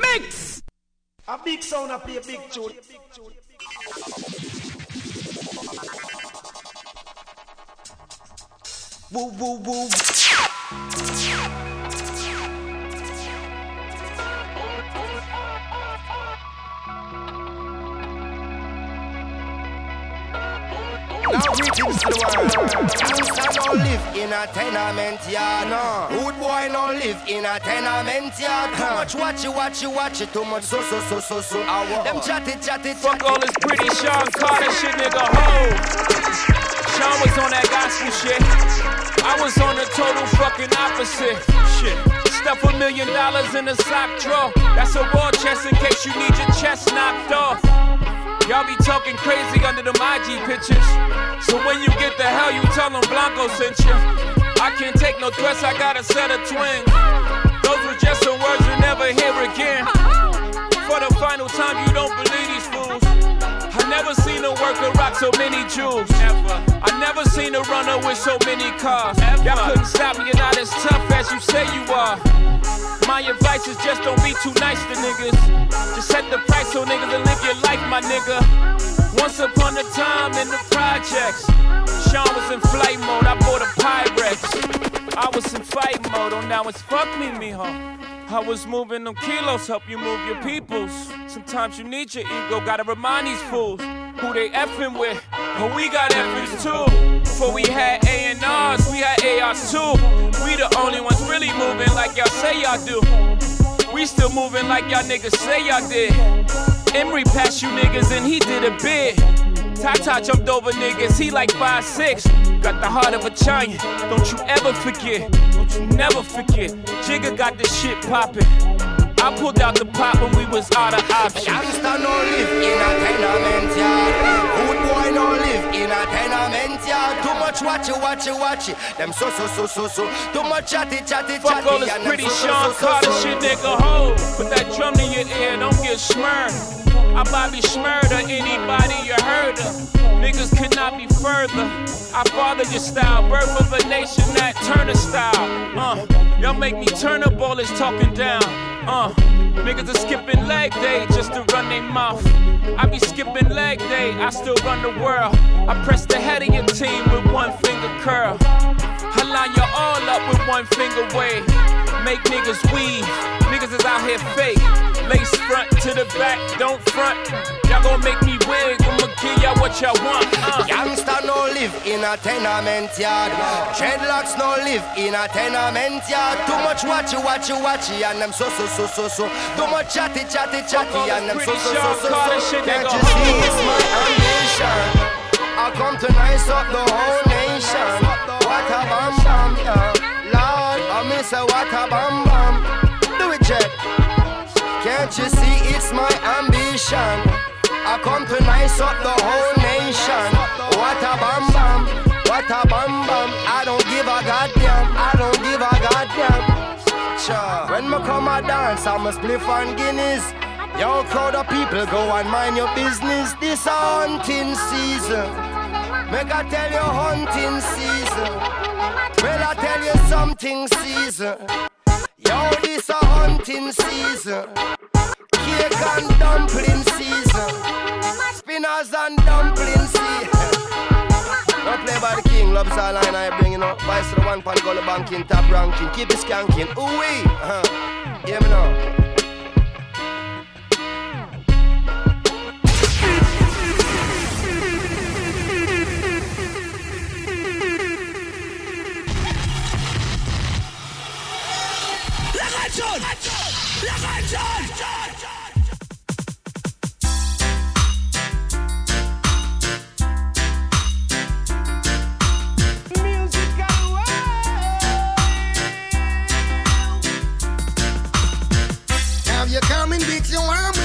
mix. A big sound, I play a big tune. Woo woo woo. To the world. Live in a tenement yard. No. Rude boy don't live in a tenement yard. Too much watch you, watch you, watch it. Too much so so so so so. Them chatty chatty Fuck all this pretty Sean Carter shit, nigga. Ho. Sean was on that gospel shit. I was on the total fucking opposite shit. Stuff a million dollars in a sock drawer. That's a war chest in case you need your chest knocked off. Y'all be talking crazy under them IG pictures. So when you get the hell, you tell them Blanco sent you. I can't take no threats, I got a set of twins. Those were just some words you never hear again. For the final time, you don't believe these fools. I never seen a worker rock so many jewels. Ever. I never seen a runner with so many cars. Y'all couldn't stop me, you're not as tough as you say you are. My advice is just don't be too nice to niggas. Just set the price so niggas and live your life, my nigga. Once upon a time in the projects, Sean was in flight mode. I bought a Pyrex. I was in fight mode. Oh, now it's fuck me, mijo. I was moving them kilos, help you move your peoples. Sometimes you need your ego, gotta remind these fools who they effing with. But we got effings too. Before we had A&Rs, we had ARs too. We the only ones really moving like y'all say y'all do. We still moving like y'all niggas say y'all did. Emory passed you niggas and he did a bid. Tata jumped over niggas, he like 5'6. Got the heart of a giant, don't you ever forget. Don't you never forget. Jigga got this shit poppin'. I pulled out the pot when we was out of options. Gangsta no live in a tenement yard. Good boy no live in a tenement yard. Too much watch it, watch it, watch it. Them so so so so so. Too much chatty chatty chatty. Fuck all this pretty so, Sean so, so, Carter shit, nigga. Ho, put that drum in your ear, don't get smirred. I Bobby Shmurda, anybody you heard of. Niggas could not be further. I father your style, birth of a nation that Turner style. Uh, y'all make me turn up all this talking down. Uh, niggas are skipping leg day just to run their mouth. I be skipping leg day, I still run the world. I press the head of your team with one finger curl. I line you all up with one finger wave. Make niggas weave. Niggas is out here fake. Lace front to the back, don't front. Y'all gon' make me wig. I'ma give y'all what y'all want. Uh. Youngster no live in a tenement yard. Dreadlocks no live in a tenement yard. Too much watchy, watchy, watchy, and them so so so so so. Too much chatty, chatty, chatty, and them so so so so so. Can't you see it's my ambition? I come to nice up the whole nation. What a bam bam, yeah. Lord, I miss a what a bam bam. Can't you see it's my ambition? I come to nice up the whole nation. What a bam bam, what a bam bam. I don't give a goddamn, I don't give a goddamn. Sure. When me come a dance, I'm a spliff and Guinness. Yo, crowd of people, go and mind your business. This a hunting season. Make I tell you hunting season. Well, I tell you something season. Yo, this a hunting season. Cake and dumpling season. Spinners and dumpling season. Don't play by the king, loves all line I bring, you know. Vice to the one pan gully banking, top ranking, keep it skanking. Ooh wee, uh-huh. Hear me now. La canción, you're coming with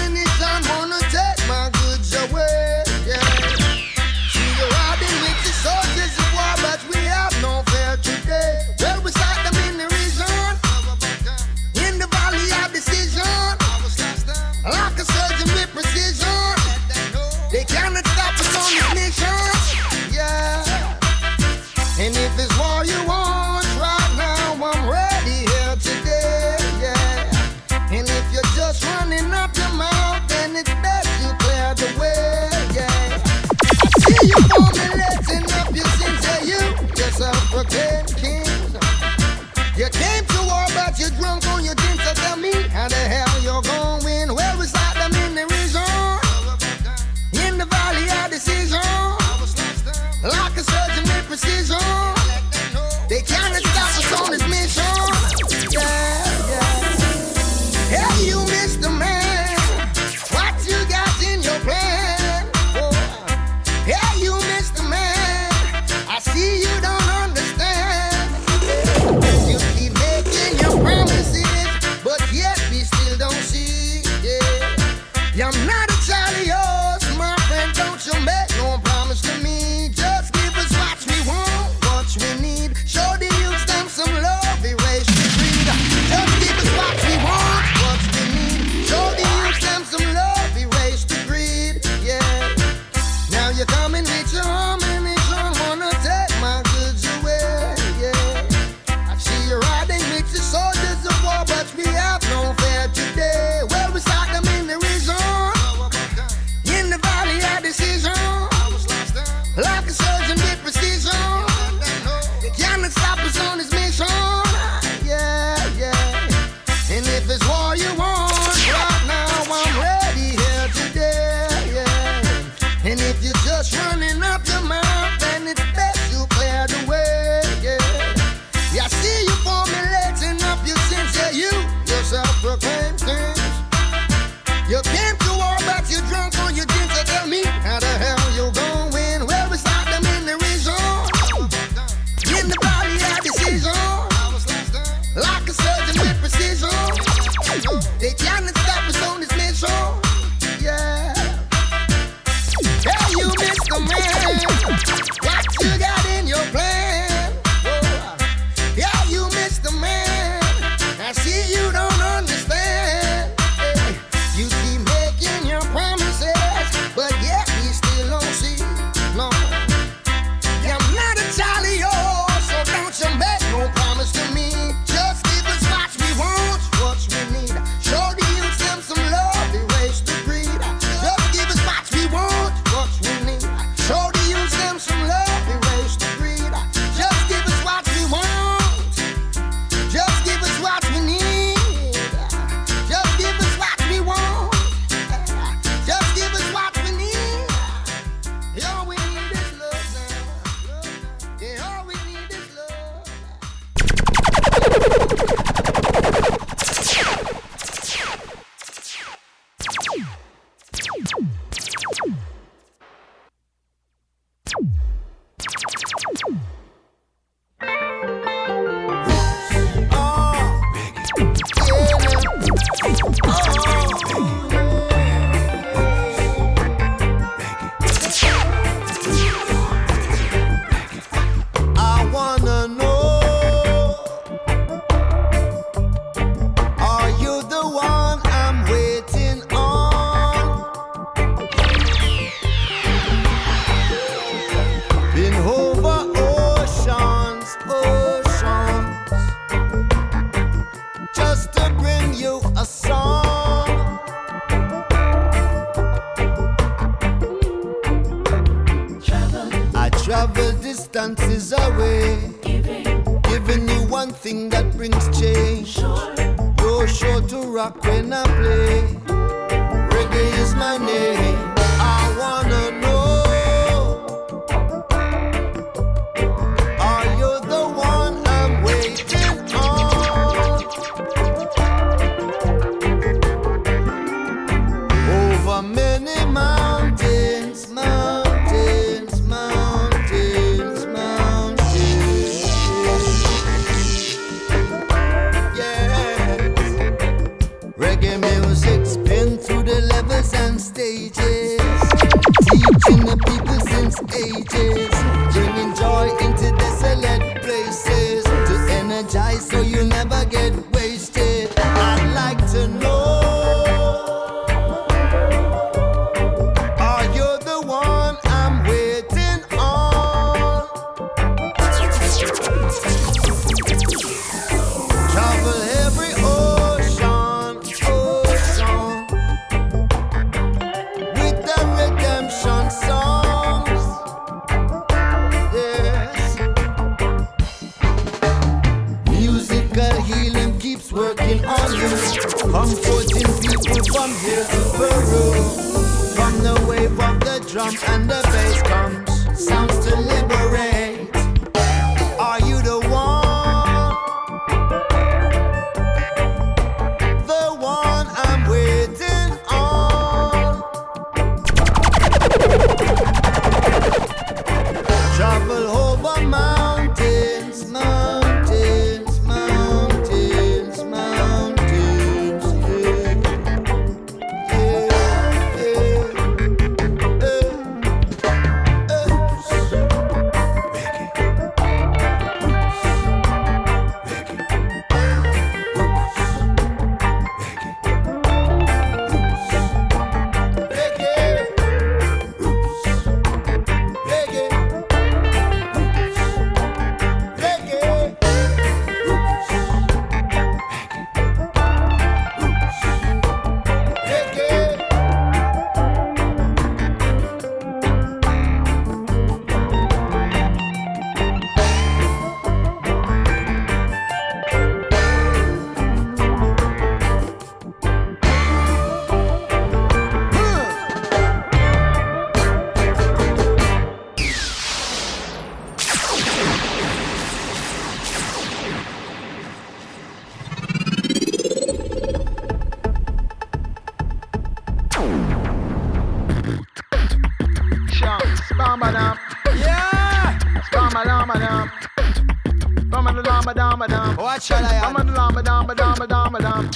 shall I have? Spam-a-dam-a-dam-a-dam-a-dam.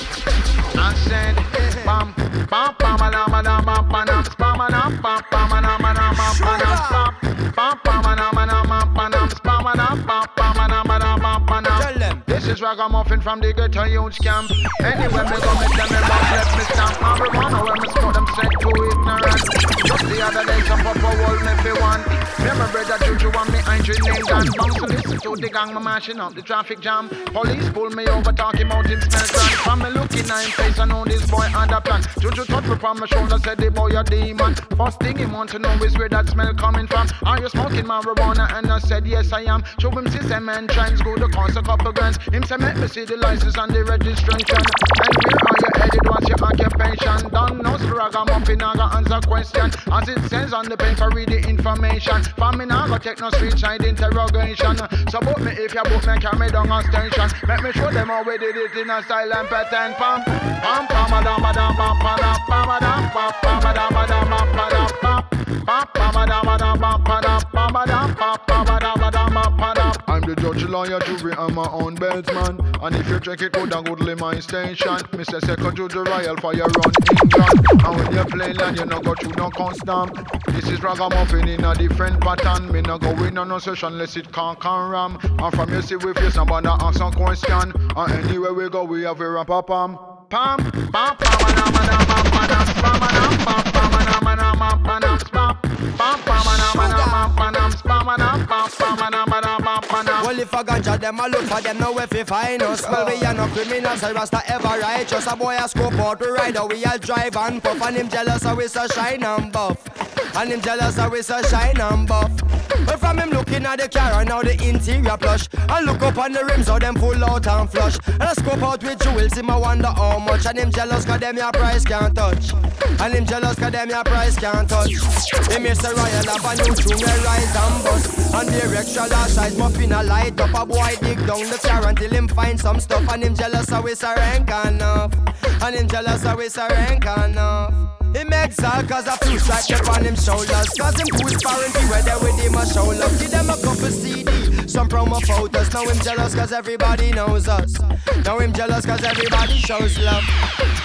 I said, bam, bam, bam-a-dam-a-dam, bam, bam, spam-a-dam, bam, bam-a-dam-a-dam, bam, bam, spam, bam, bam-a-dam-a-dam, bam, bam, spam-a-dam, bam, bam-a-dam-a-dam, bam, bam. This is Ragamuffin from the ghetto youth camp. Anywhere me go, me tell the gang, me mashing up the traffic jam. Police pull me over, talking about him smell grand. From me looking at him face, I know this boy had a plan. Juju touch me from my shoulder, said the boy a demon. First thing he want to know is where that smell coming from. Are you smoking marijuana? And I said yes I am. Show him see system and trends, go to cost a couple grams. Him say make me see the license and the registration. And where are you headed? What's your occupation? Don't know ragamuffin, I got answer question. As it says on the paper, read the information. For me now, go take no street side interrogation. So book me if you book me, carry me down on station. Make me show them how we did it in a silent pattern. Pam, pam, pam, a dam, a dam, pam, pam, pam, a dam, pam, pam, a dam, a dam, pam, pam, pam, pam, pam, a dam, pam, pam, pam, pam, pam, a dam, pam. I'm the judge, lawyer, jury, and my own beltsman. And if you check it good and goodly my station, say second the royal fire run England. And when you play land, you no go through no custom. This is ragamuffin in a different pattern. Me no go in on no session unless it can't can ram. And from you see we face nobody ask some question. And anywhere we go we have a rap pam pam pam pam pam pam Well, if a ganja them, I look for them, no if you find us. Well, we are no criminals, I rasta ever righteous. A boy a scope out, we ride, we a drive and puff, and him jealous, so we so shine and buff. And him jealous, so we so shine and buff. But from him looking at the car and now the interior plush. And look up on the rims, how them pull out and flush. And I scope out with jewels, him I wonder how much. And him jealous, cause them your price can't touch. And him jealous, cause them your price can't touch. Him a royal, have a new tune, rise and bust. And the extra large size muffin a light up A boy dig down the car until him find some stuff. And him jealous, so we so rank enough. And him jealous, so we so rank enough him exile cause a few stripes up on him shoulders. Cause him cool parent be where they with him a show love Give them a couple CD, some promo photos. Now him jealous cause everybody knows us. Now him jealous cause everybody shows love.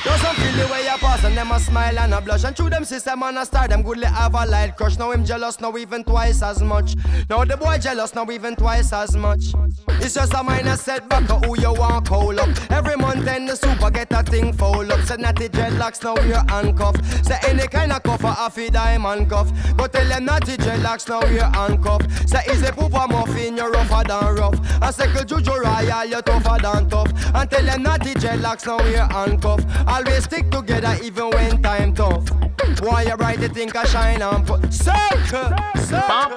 Those some feel the way I pass and them a smile and a blush. And through them system and a star them goodly have a light crush. Now him jealous now even twice as much. Now the boy jealous now even twice as much. It's just a minor setback who you want call up. Every month then the super get a thing fold up. Said natty dreadlocks now we're handcuffed Say any kind of cuff a fi diamond cuff Go tell them natty dreadlocks now we're handcuffed Say a poop a muffin you're rougher than rough And say juju royal you're tougher than tough And tell them natty dreadlocks now we're handcuffed Always stick together even when time tough Why you bright you think I shine and put Circle, circle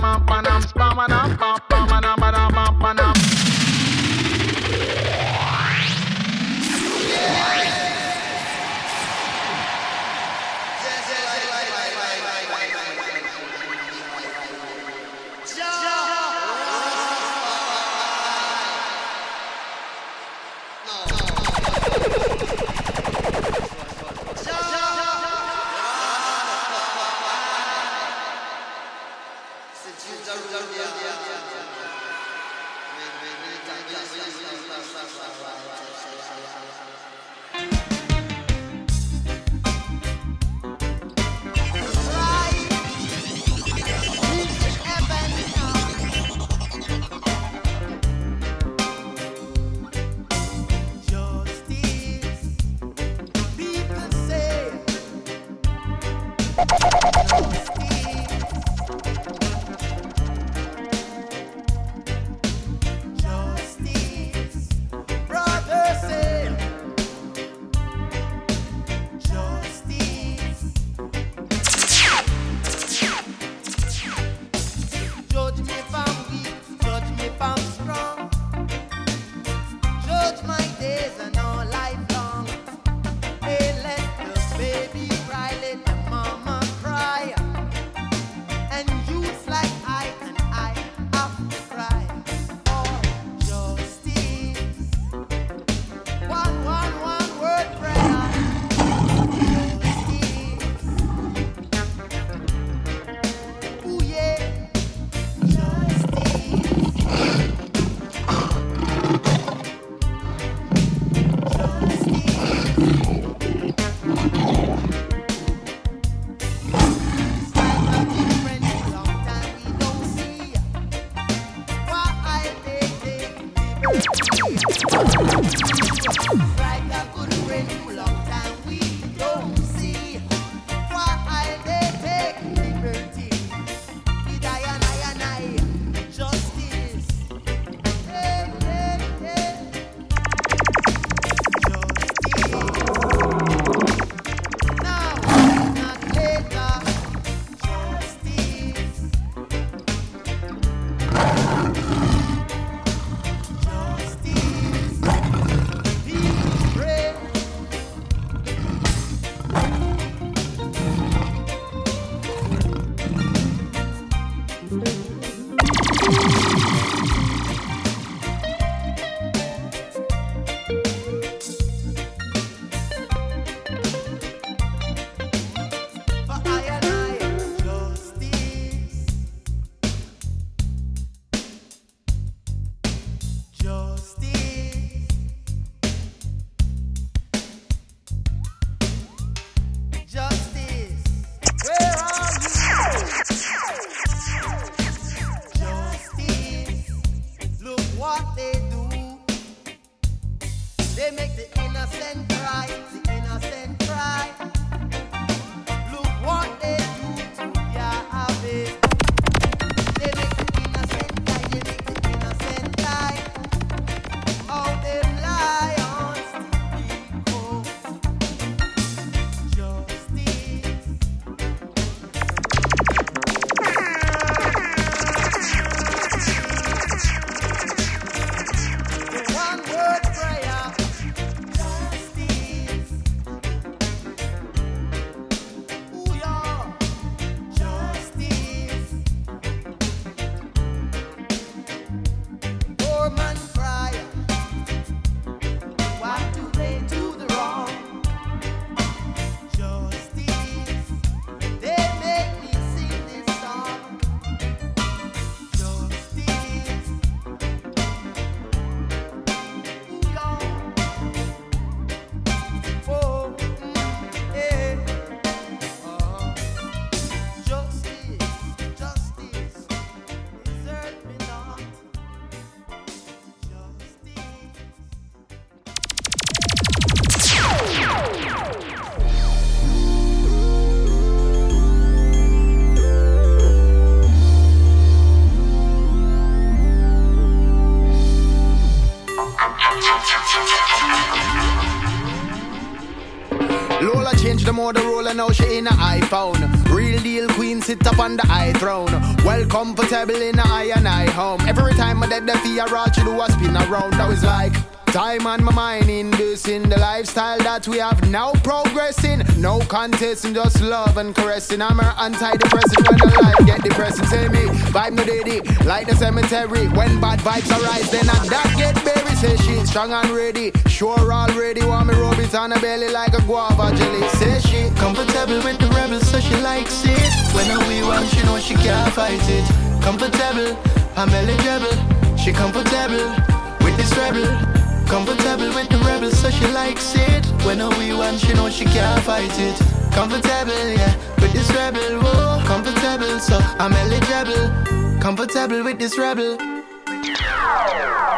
Lola changed the Motorola, now she in a iPhone. Real deal queen sit up on the high throne. Well comfortable in a I and I home. Every time I dead the fear, all she do a spin around. Now it's like time on my mind inducing the lifestyle that we have now progressing. No contest and just love and caressing. I'm her antidepressant when the life get depressing. Say me, vibe no daddy, like the cemetery. When bad vibes arise, then I that get buried. Say she strong and ready, sure already. Want me rub it on her belly like a guava jelly. Say she Comfortable with the rebels, so she likes it. When we want, she know she can't fight it. Comfortable, I'm eligible. She comfortable with this rebel. Comfortable with the rebels, so she likes it. When we want, she know she can't fight it. Comfortable, yeah, with this rebel. Whoa, comfortable, so I'm eligible. Comfortable with this rebel.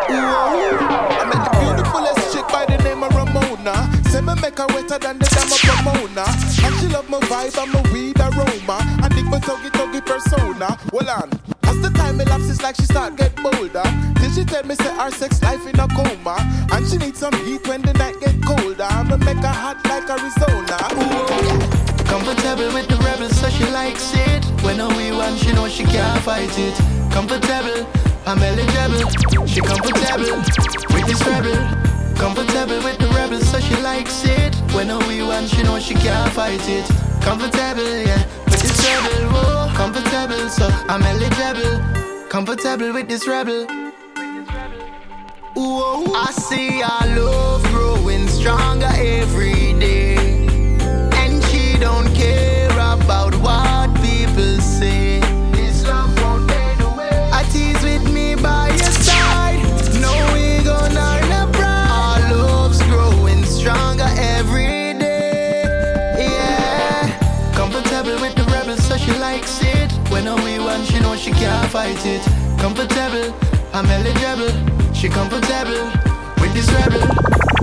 I met the beautifulest chick by the name of Ramona. Say me make her wetter than the dam of Pomona. And she love my vibe and my weed aroma. And dig my tuggy tuggy persona. Hold on. Like she start get bolder. Did she tell me say her sex life in a coma. And she need some heat when the night get colder. I'ma make her hot like Arizona. Ooh. Comfortable with the rebels, so she likes it. When we want, she know she can't fight it. Comfortable, I'm eligible. She comfortable with this rebel. Comfortable with the rebels, so she likes it. When we want, she know she can't fight it. Comfortable, yeah, with this rebel. Whoa, comfortable, so I'm eligible. Comfortable with this rebel. Whoa, oh, I see our love growing stronger every day. fight it. Comfortable, I'm eligible. She comfortable with this rebel.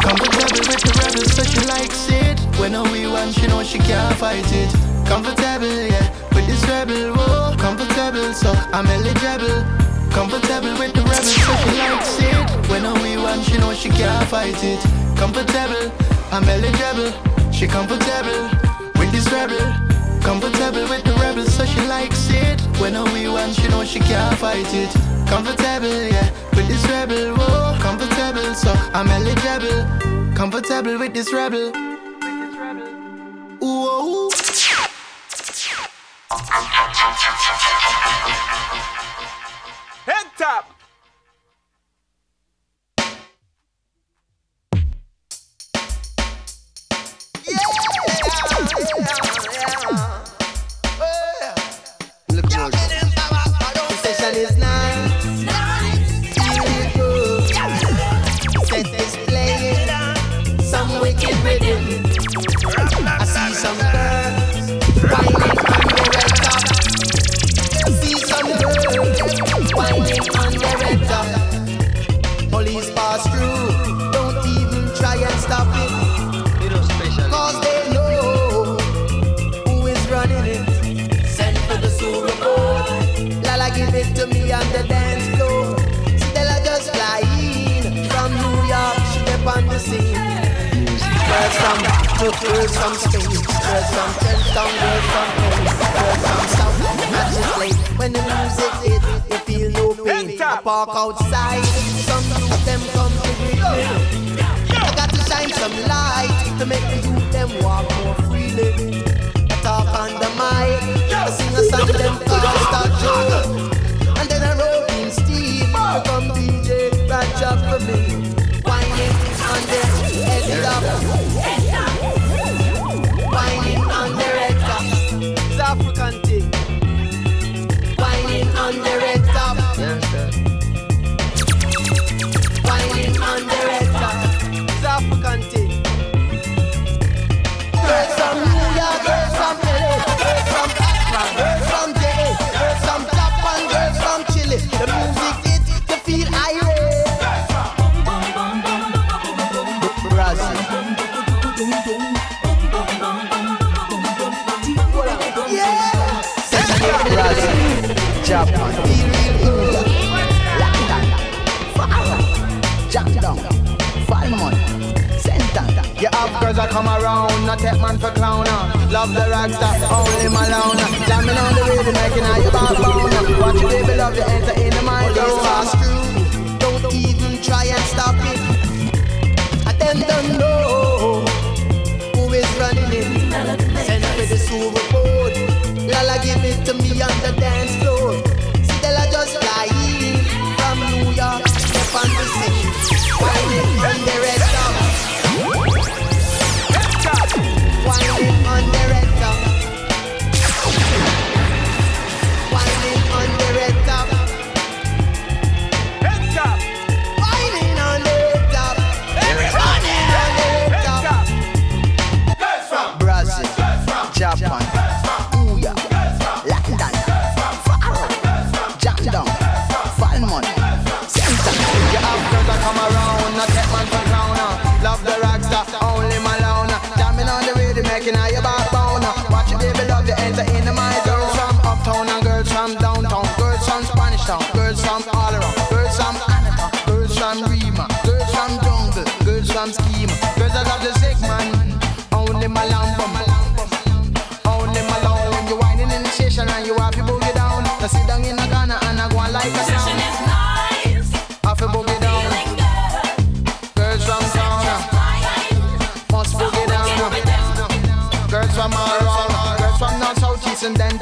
Comfortable with the rebel, so she likes it. When a we one, she know she can't fight it. Comfortable, yeah, with this rebel. Whoa, comfortable, so I'm eligible. Comfortable with the rebel, so she likes it. When a we one, she know she can't fight it. Comfortable, I'm eligible. She comfortable with this rebel. Comfortable with the rebel, so she likes it. When we want, she know she can't fight it. Comfortable, yeah, with this rebel, whoa. Comfortable, so I'm eligible. Comfortable with this rebel. Ooh. Oh, Head top. The dance floor. Stella just flying from New York, she up on the scene. Girls from girls from Spain, girls from Trenchtown, girls from Paris, girls from South. Play when the music hit, you feel no pain. I park outside, some youth them come to greet me. I got to shine some light to make the youth them walk more freely. I talk on the mic, I sing a song them called Star Joe. For me. For clown. uh. Love the rock star, only Malone. Jamming on the rhythm, making all your backbone. uh. Watch your baby love you, enter in the mind.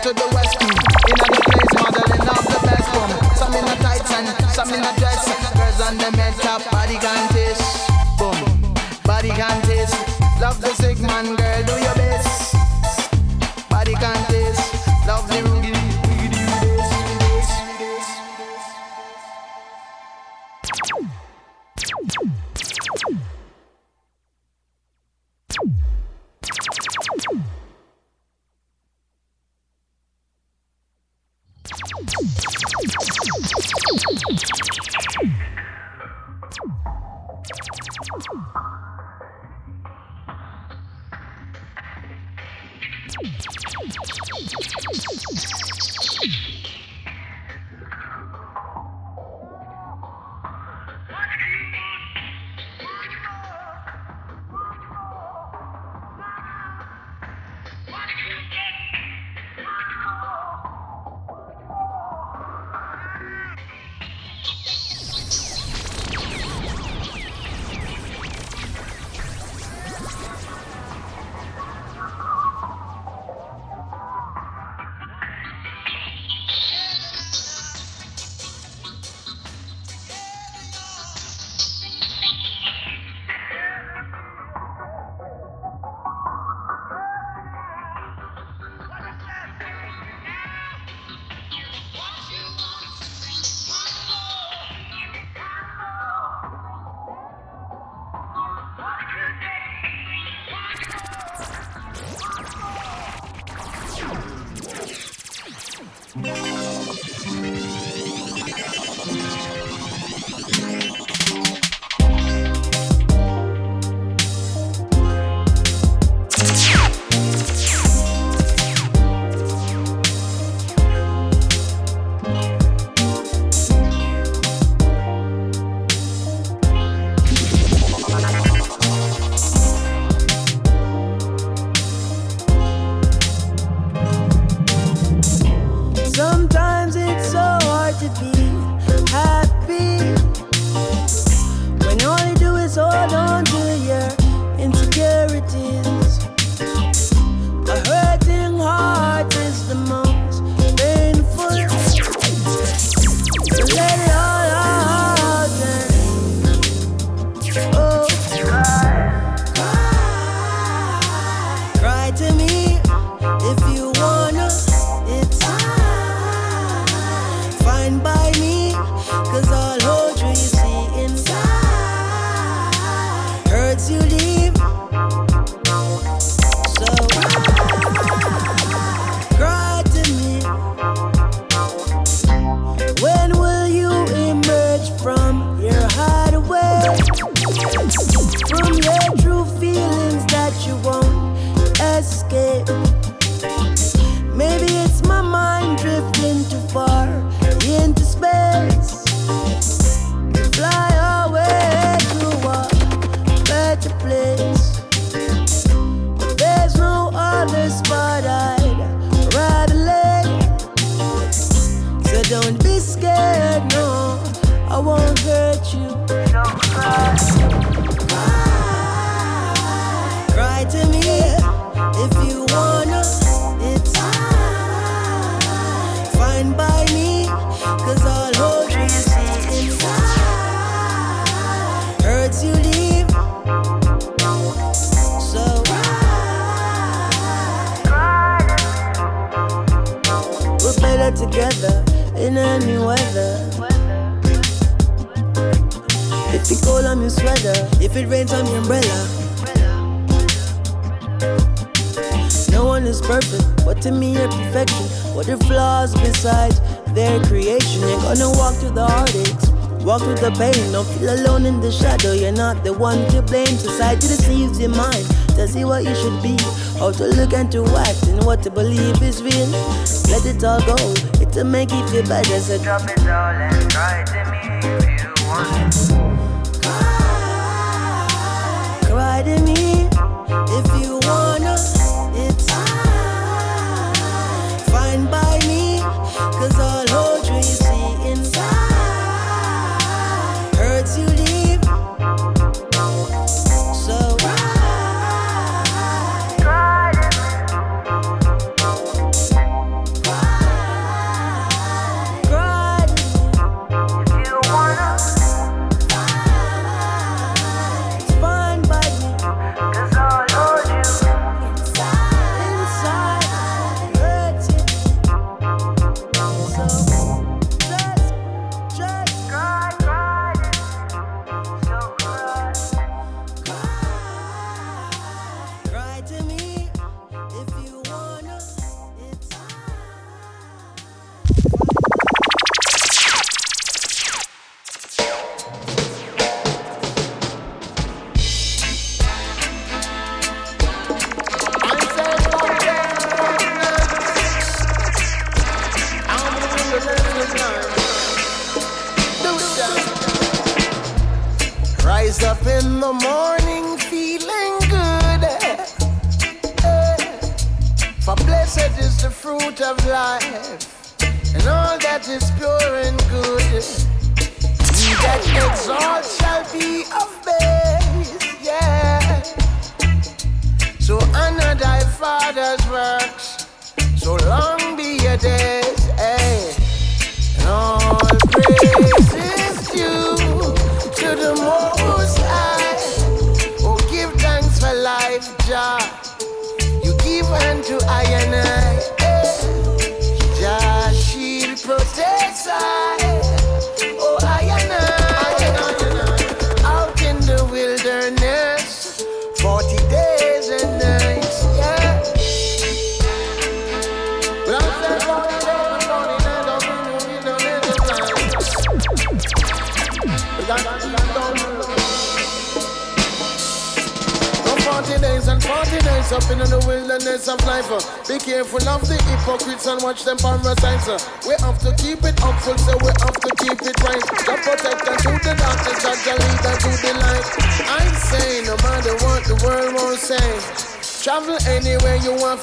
To the west. Mm. In other place, modeling of the best one. Some in a tights and some in a dress. Girls on the med top, body contest. Boom, body contest. Love the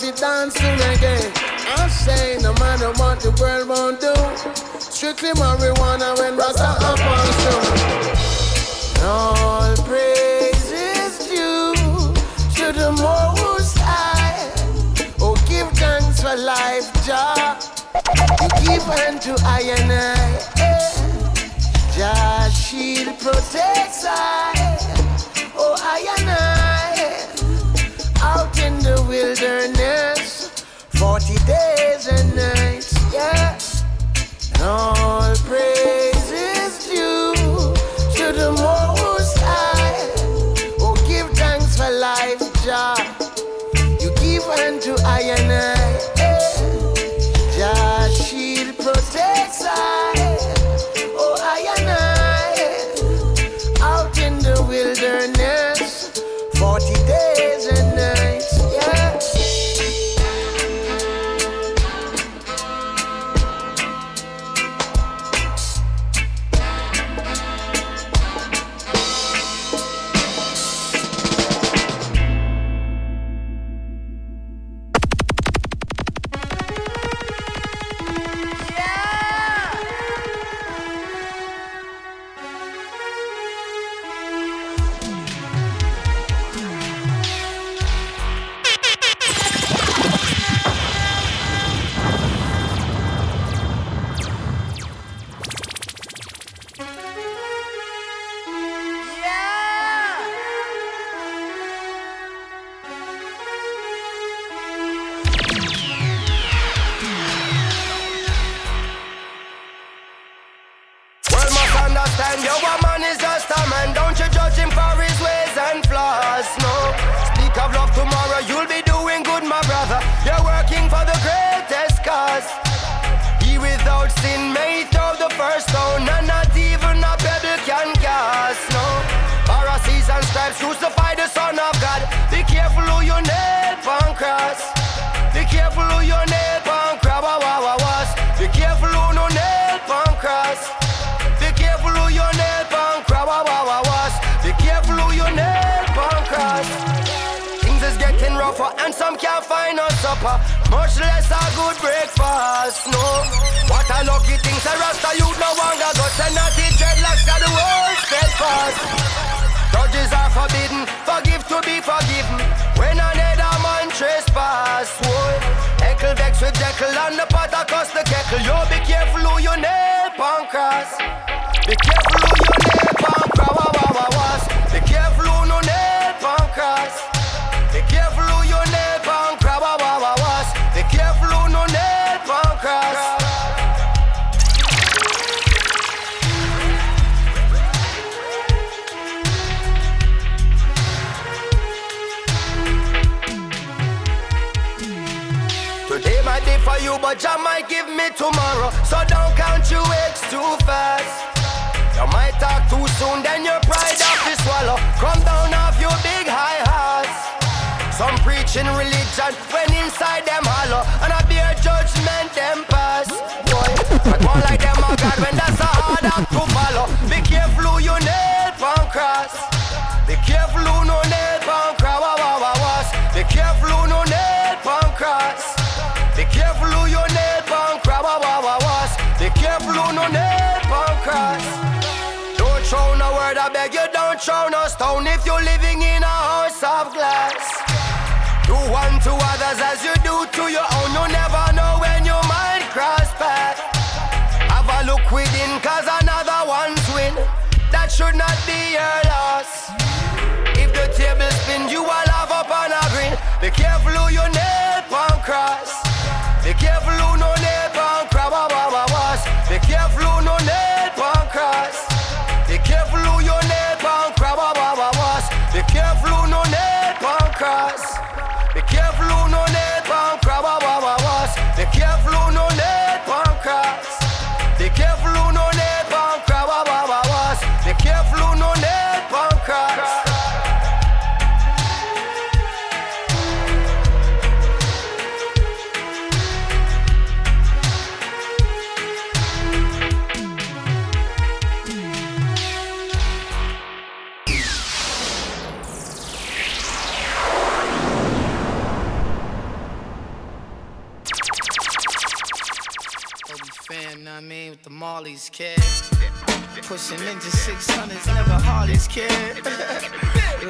to dancing again. I say no matter what the world won't do, strictly marijuana when Rasta up on show. All praise is due to the Most High. Oh, give thanks for life, Jah. Give unto I and I. Jah shield protects us. as snow. What a lucky thing, say Rasta youth no longer go send out the dreadlocks, got the world steadfast. Judges are forbidden, forgive to be forgiven. When another man trespass, Whoa, Heckle vex with Jekyll and the pot across the kettle. Yo, be careful who you nail and cross. Be careful. for you, but Jah might give me tomorrow. So don't count your eggs too fast. You might talk too soon, then your pride off to swallow. Come down off your big high hearts. Some preaching religion when inside them hollow, and I bear judgment them pass. Boy, I go like them a god when that's a hard to follow. Be careful who you nail from cross. Don't throw no word, I beg you, don't throw no stone if you're living in a house of glass. Do unto others as you do to your own. You never know when your mind cross path. Have a look within, cause another one's win. That should not be your loss. If the table spins, you will have up on a green. Be careful who you nail pan cross. Be careful I mean? With the Marley's kid. Pushing Ninja 600s, never Harley's kid.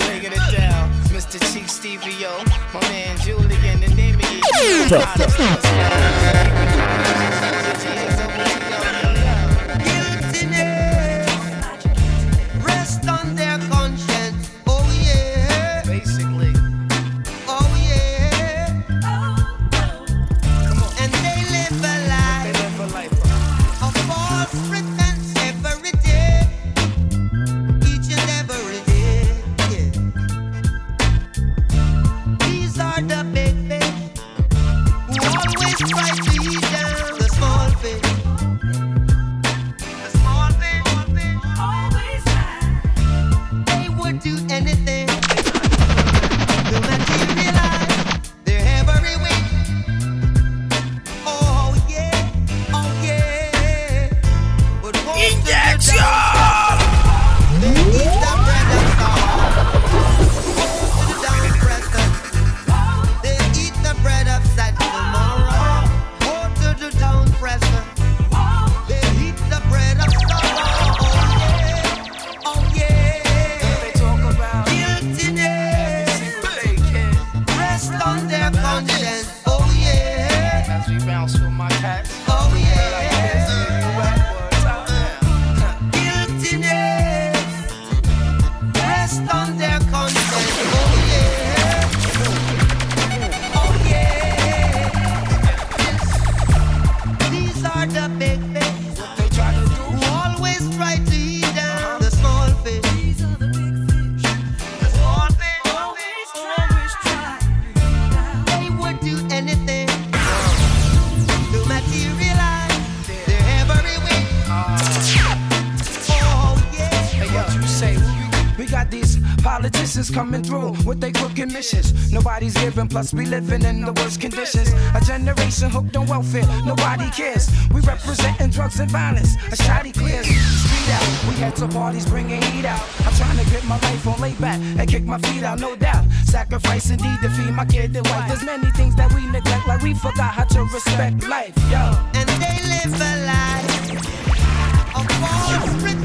Laying it down. Mr. Cheek Stevie O, my man Julian, the name of politicians coming through with their crooked missions. Nobody's giving, plus we living in the worst conditions. A generation hooked on welfare, nobody cares. We representing drugs and violence. A shoddy clears street out. We had to parties bringing heat out. I'm trying to get my life on layback and kick my feet out, no doubt. Sacrifice indeed to feed my kid and wife. There's many things that we neglect, like we forgot how to respect life. Yo. And they live a life of false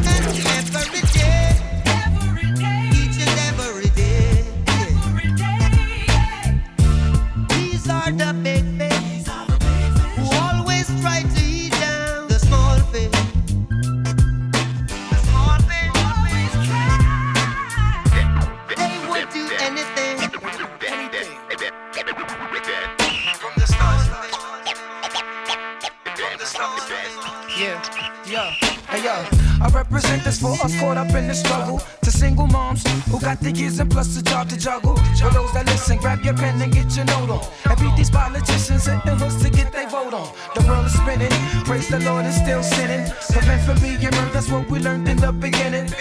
represent this for us caught up in the struggle. To single moms who got the kids and plus the job to juggle. For those that listen, grab your pen and get your note on. And beat these politicians and the hoods to get their vote on. The world is spinning, praise the Lord and still sinning. Prevent from being murdered, that's what we learned in the beginning.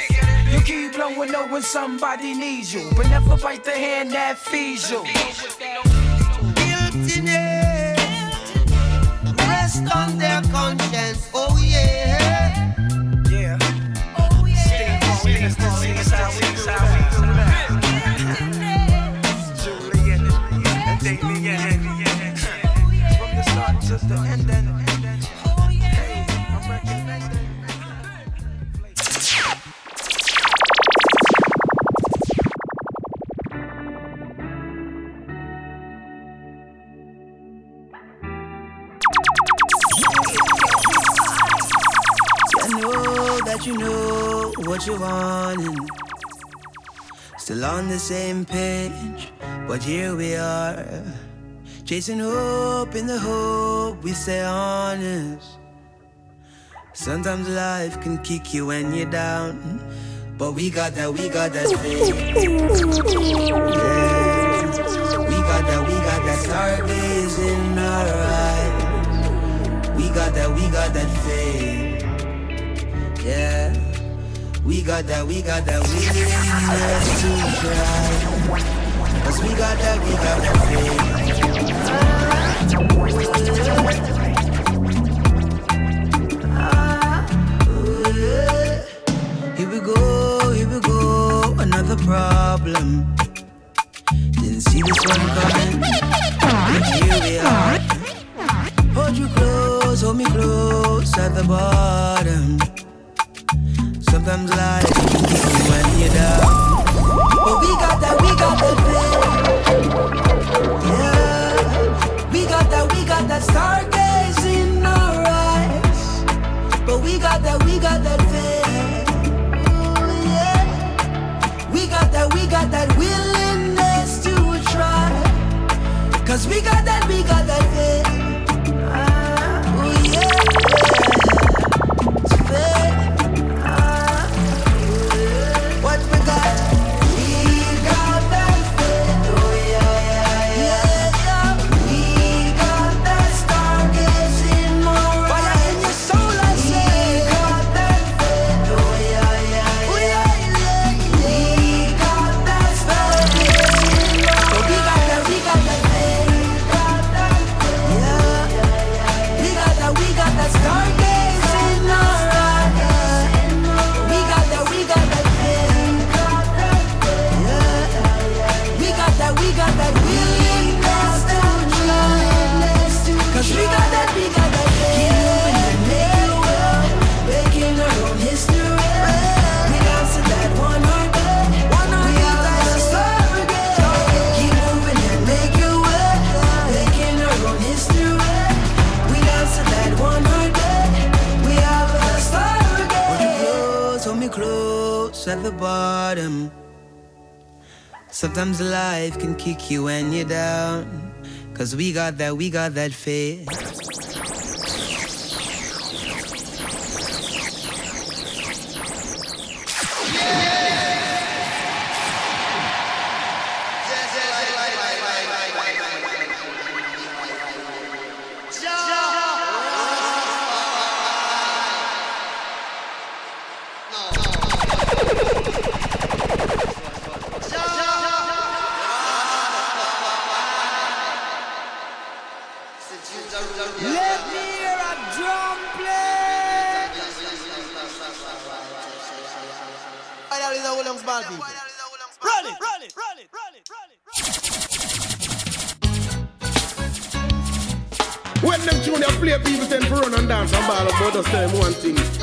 You keep blowing knowing somebody needs you, but never bite the hand that feeds you. Guiltiness. Rest on their conscience. Oh yeah. What you. Still on the same page, but here we are. Chasing hope in the hope we stay honest. Sometimes life can kick you when you're down. But we got that, we got that faith. Yeah. We got that, we got that stargaze in our eyes. We got that, we got that faith. Yeah. We got that, we got that willingness to try. Cause we got that, we got that faith. Here we go, here we go, another problem. Didn't see this one coming, here we are. Hold you close, hold me close at the bottom. Sometimes life when you're down. But we got that, we got that faith. Yeah. We got that, we got that stargaze in our eyes. But we got that, we got that faith. Ooh, yeah. We got that, we got that willingness to try. Cause we got that, we got that faith. Bottom. Sometimes life can kick you when you're down. Cause we got that, we got that faith. Them tune they play, people tend to run and dance and ball about tell them one thing.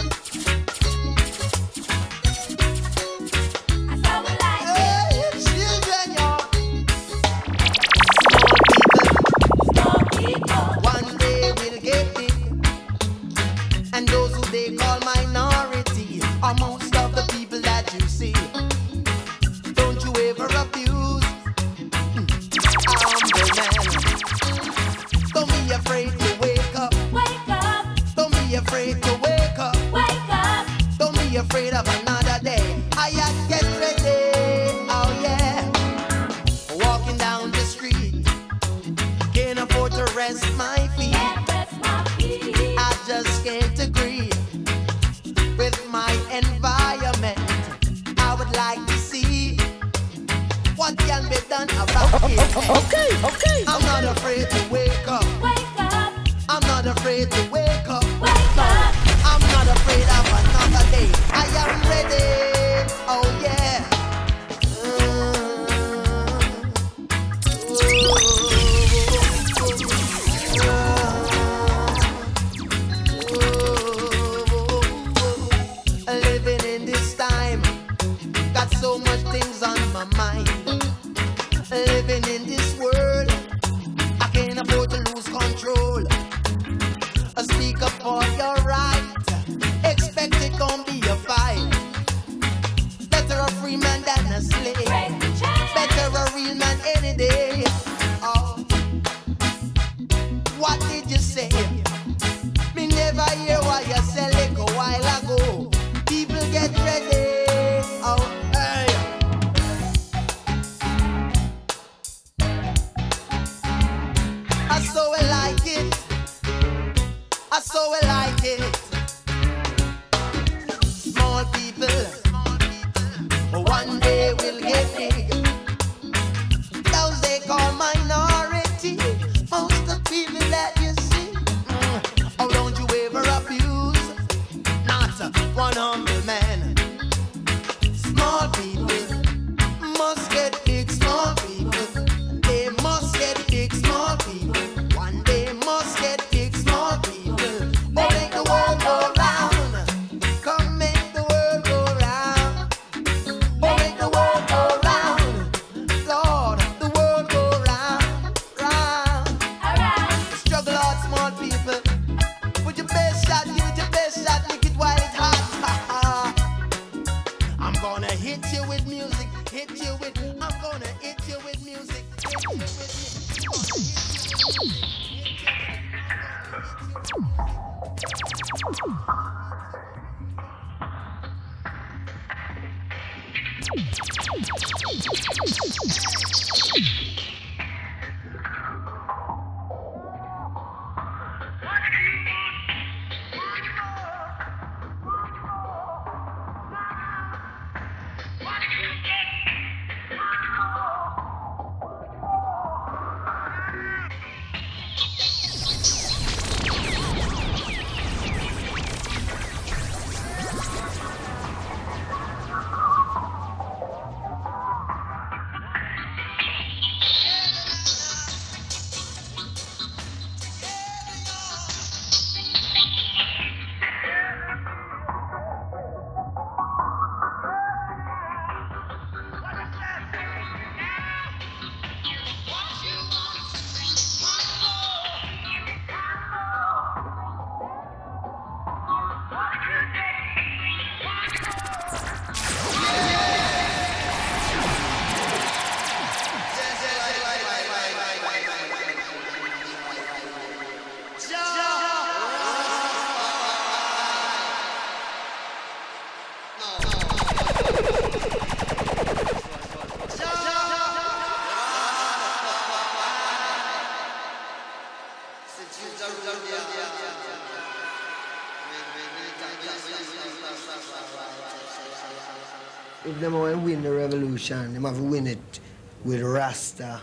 You They have win it with Rasta.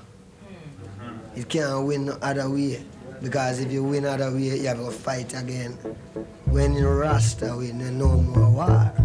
Hmm. It can't win no other way. Because if you win other way, you have to fight again. When you Rasta win, there's no more war.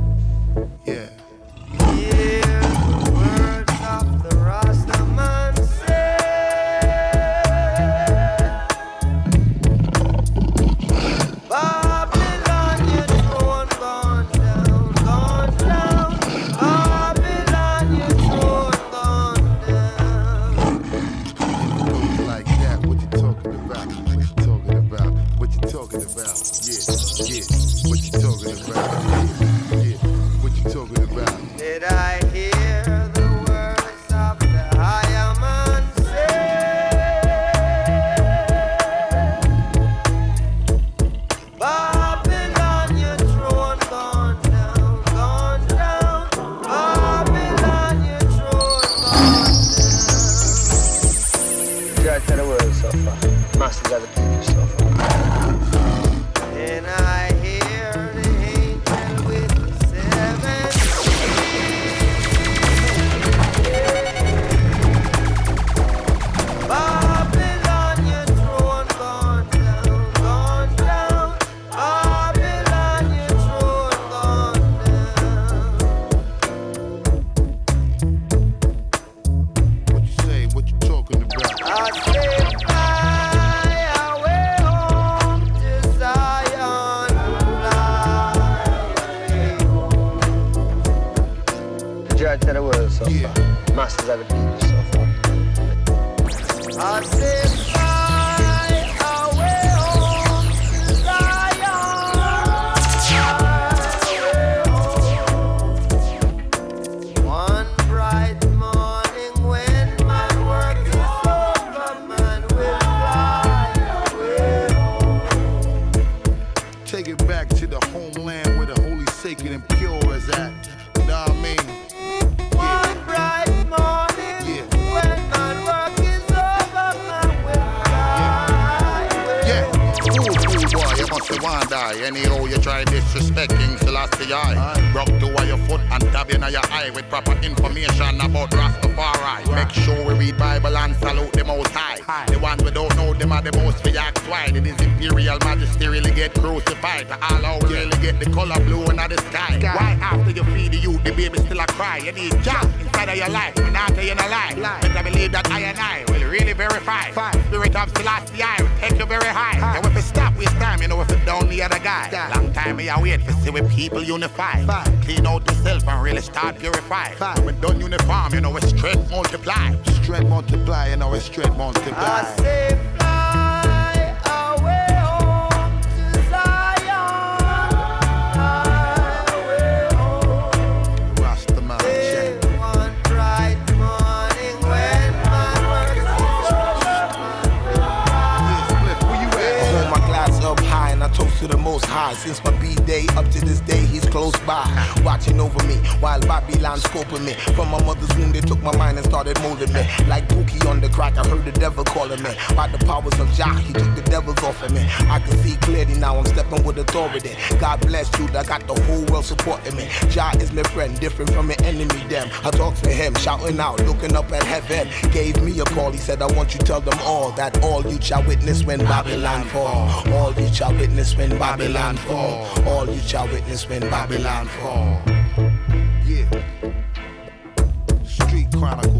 Five. Five. Now, I'm stepping with authority. God bless you, I got the whole world supporting me. Jah is my friend, different from an enemy. Damn, I talk to him, shouting out, looking up at heaven. Gave me a call, he said, I want you to tell them all that all you shall witness when Babylon fall. All you shall witness when Babylon fall. All you shall witness when Babylon fall. Yeah. Street Chronicle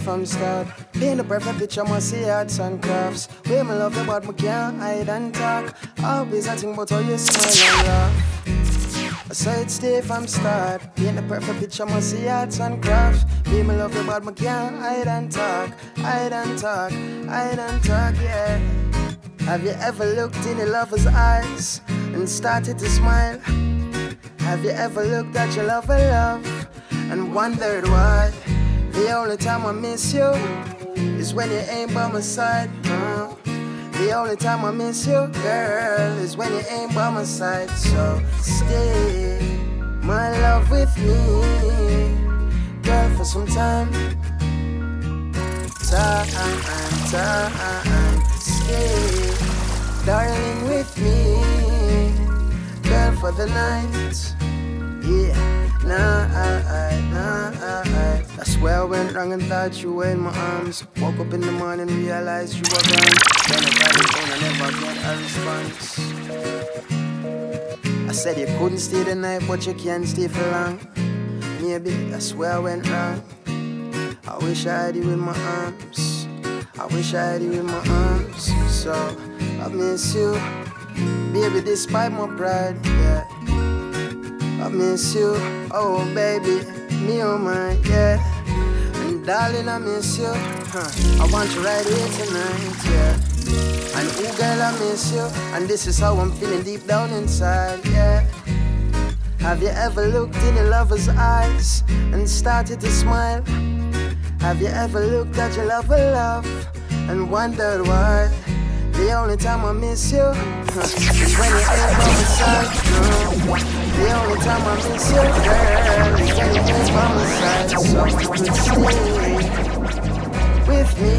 from start. Paint the perfect picture, must see arts and crafts. Way me love but me can't hide and talk. Always I think about how you smile and laugh. I saw it stay from start. Paint the perfect picture, must see arts and crafts. Way me love but me can't hide and talk. Hide and talk, hide and talk, yeah. Have you ever looked in a lover's eyes and started to smile? Have you ever looked at your lover love and wondered why? The only time I miss you is when you ain't by my side. The only time I miss you, girl, is when you ain't by my side. So stay, my love, with me, girl, for some time. Time, time, stay, darling, with me, girl, for the night. Yeah, nah, I, I, swear I went wrong and thought you were in my arms. Woke up in the morning, realized you were gone. Then I got the phone, I never get a response. I said you couldn't stay the night, but you can't stay for long. Maybe that's where I went wrong. I wish I had you in my arms. I wish I had you in my arms. So I miss you, baby, despite my pride. Yeah. I miss you, oh baby, me oh my, yeah. And darling, I miss you. Huh. I want you right here tonight, yeah. And oh girl, I miss you. And this is how I'm feeling deep down inside, yeah. Have you ever looked in a lover's eyes and started to smile? Have you ever looked at your lover love and wondered why? The only time I miss you is when you ain't by my side. The only time I miss you, girl, is when you ain't by my side. So stay with me,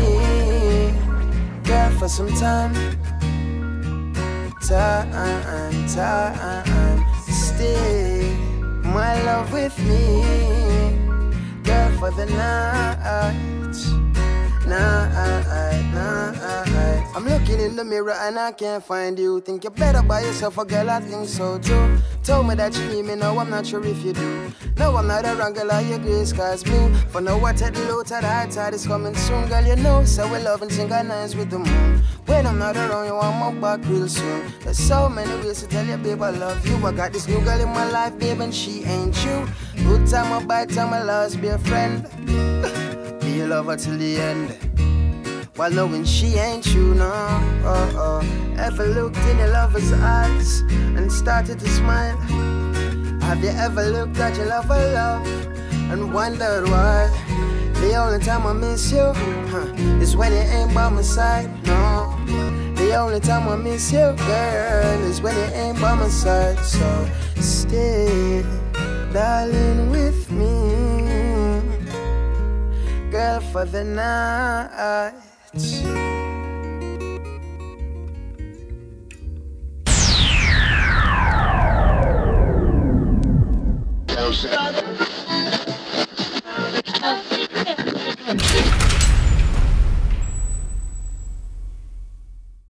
girl, for some time. Time, time, stay, my love, with me, girl, for the night. Night. I'm looking in the mirror and I can't find you. Think you're better by yourself, a girl, I think so too. Told me that you need me, now I'm not sure if you do. No, I'm not a wrong girl, your grace cause me. For now, I take the low tide, high tide is coming soon, girl, you know. So we love and synchronize with the moon. When I'm not around, you want my back real soon. There's so many ways to tell you, babe, I love you. I got this new girl in my life, babe, and she ain't you. Good time, I bad time, I lost, be a friend. Be your lover till the end. While knowing she ain't you, no. Oh, oh. Ever looked in your lover's eyes and started to smile? Have you ever looked at your lover love and wondered why? The only time I miss you huh, is when you ain't by my side, no. The only time I miss you, girl, is when you ain't by my side. So stay, darling, with me, girl for the night. Oh,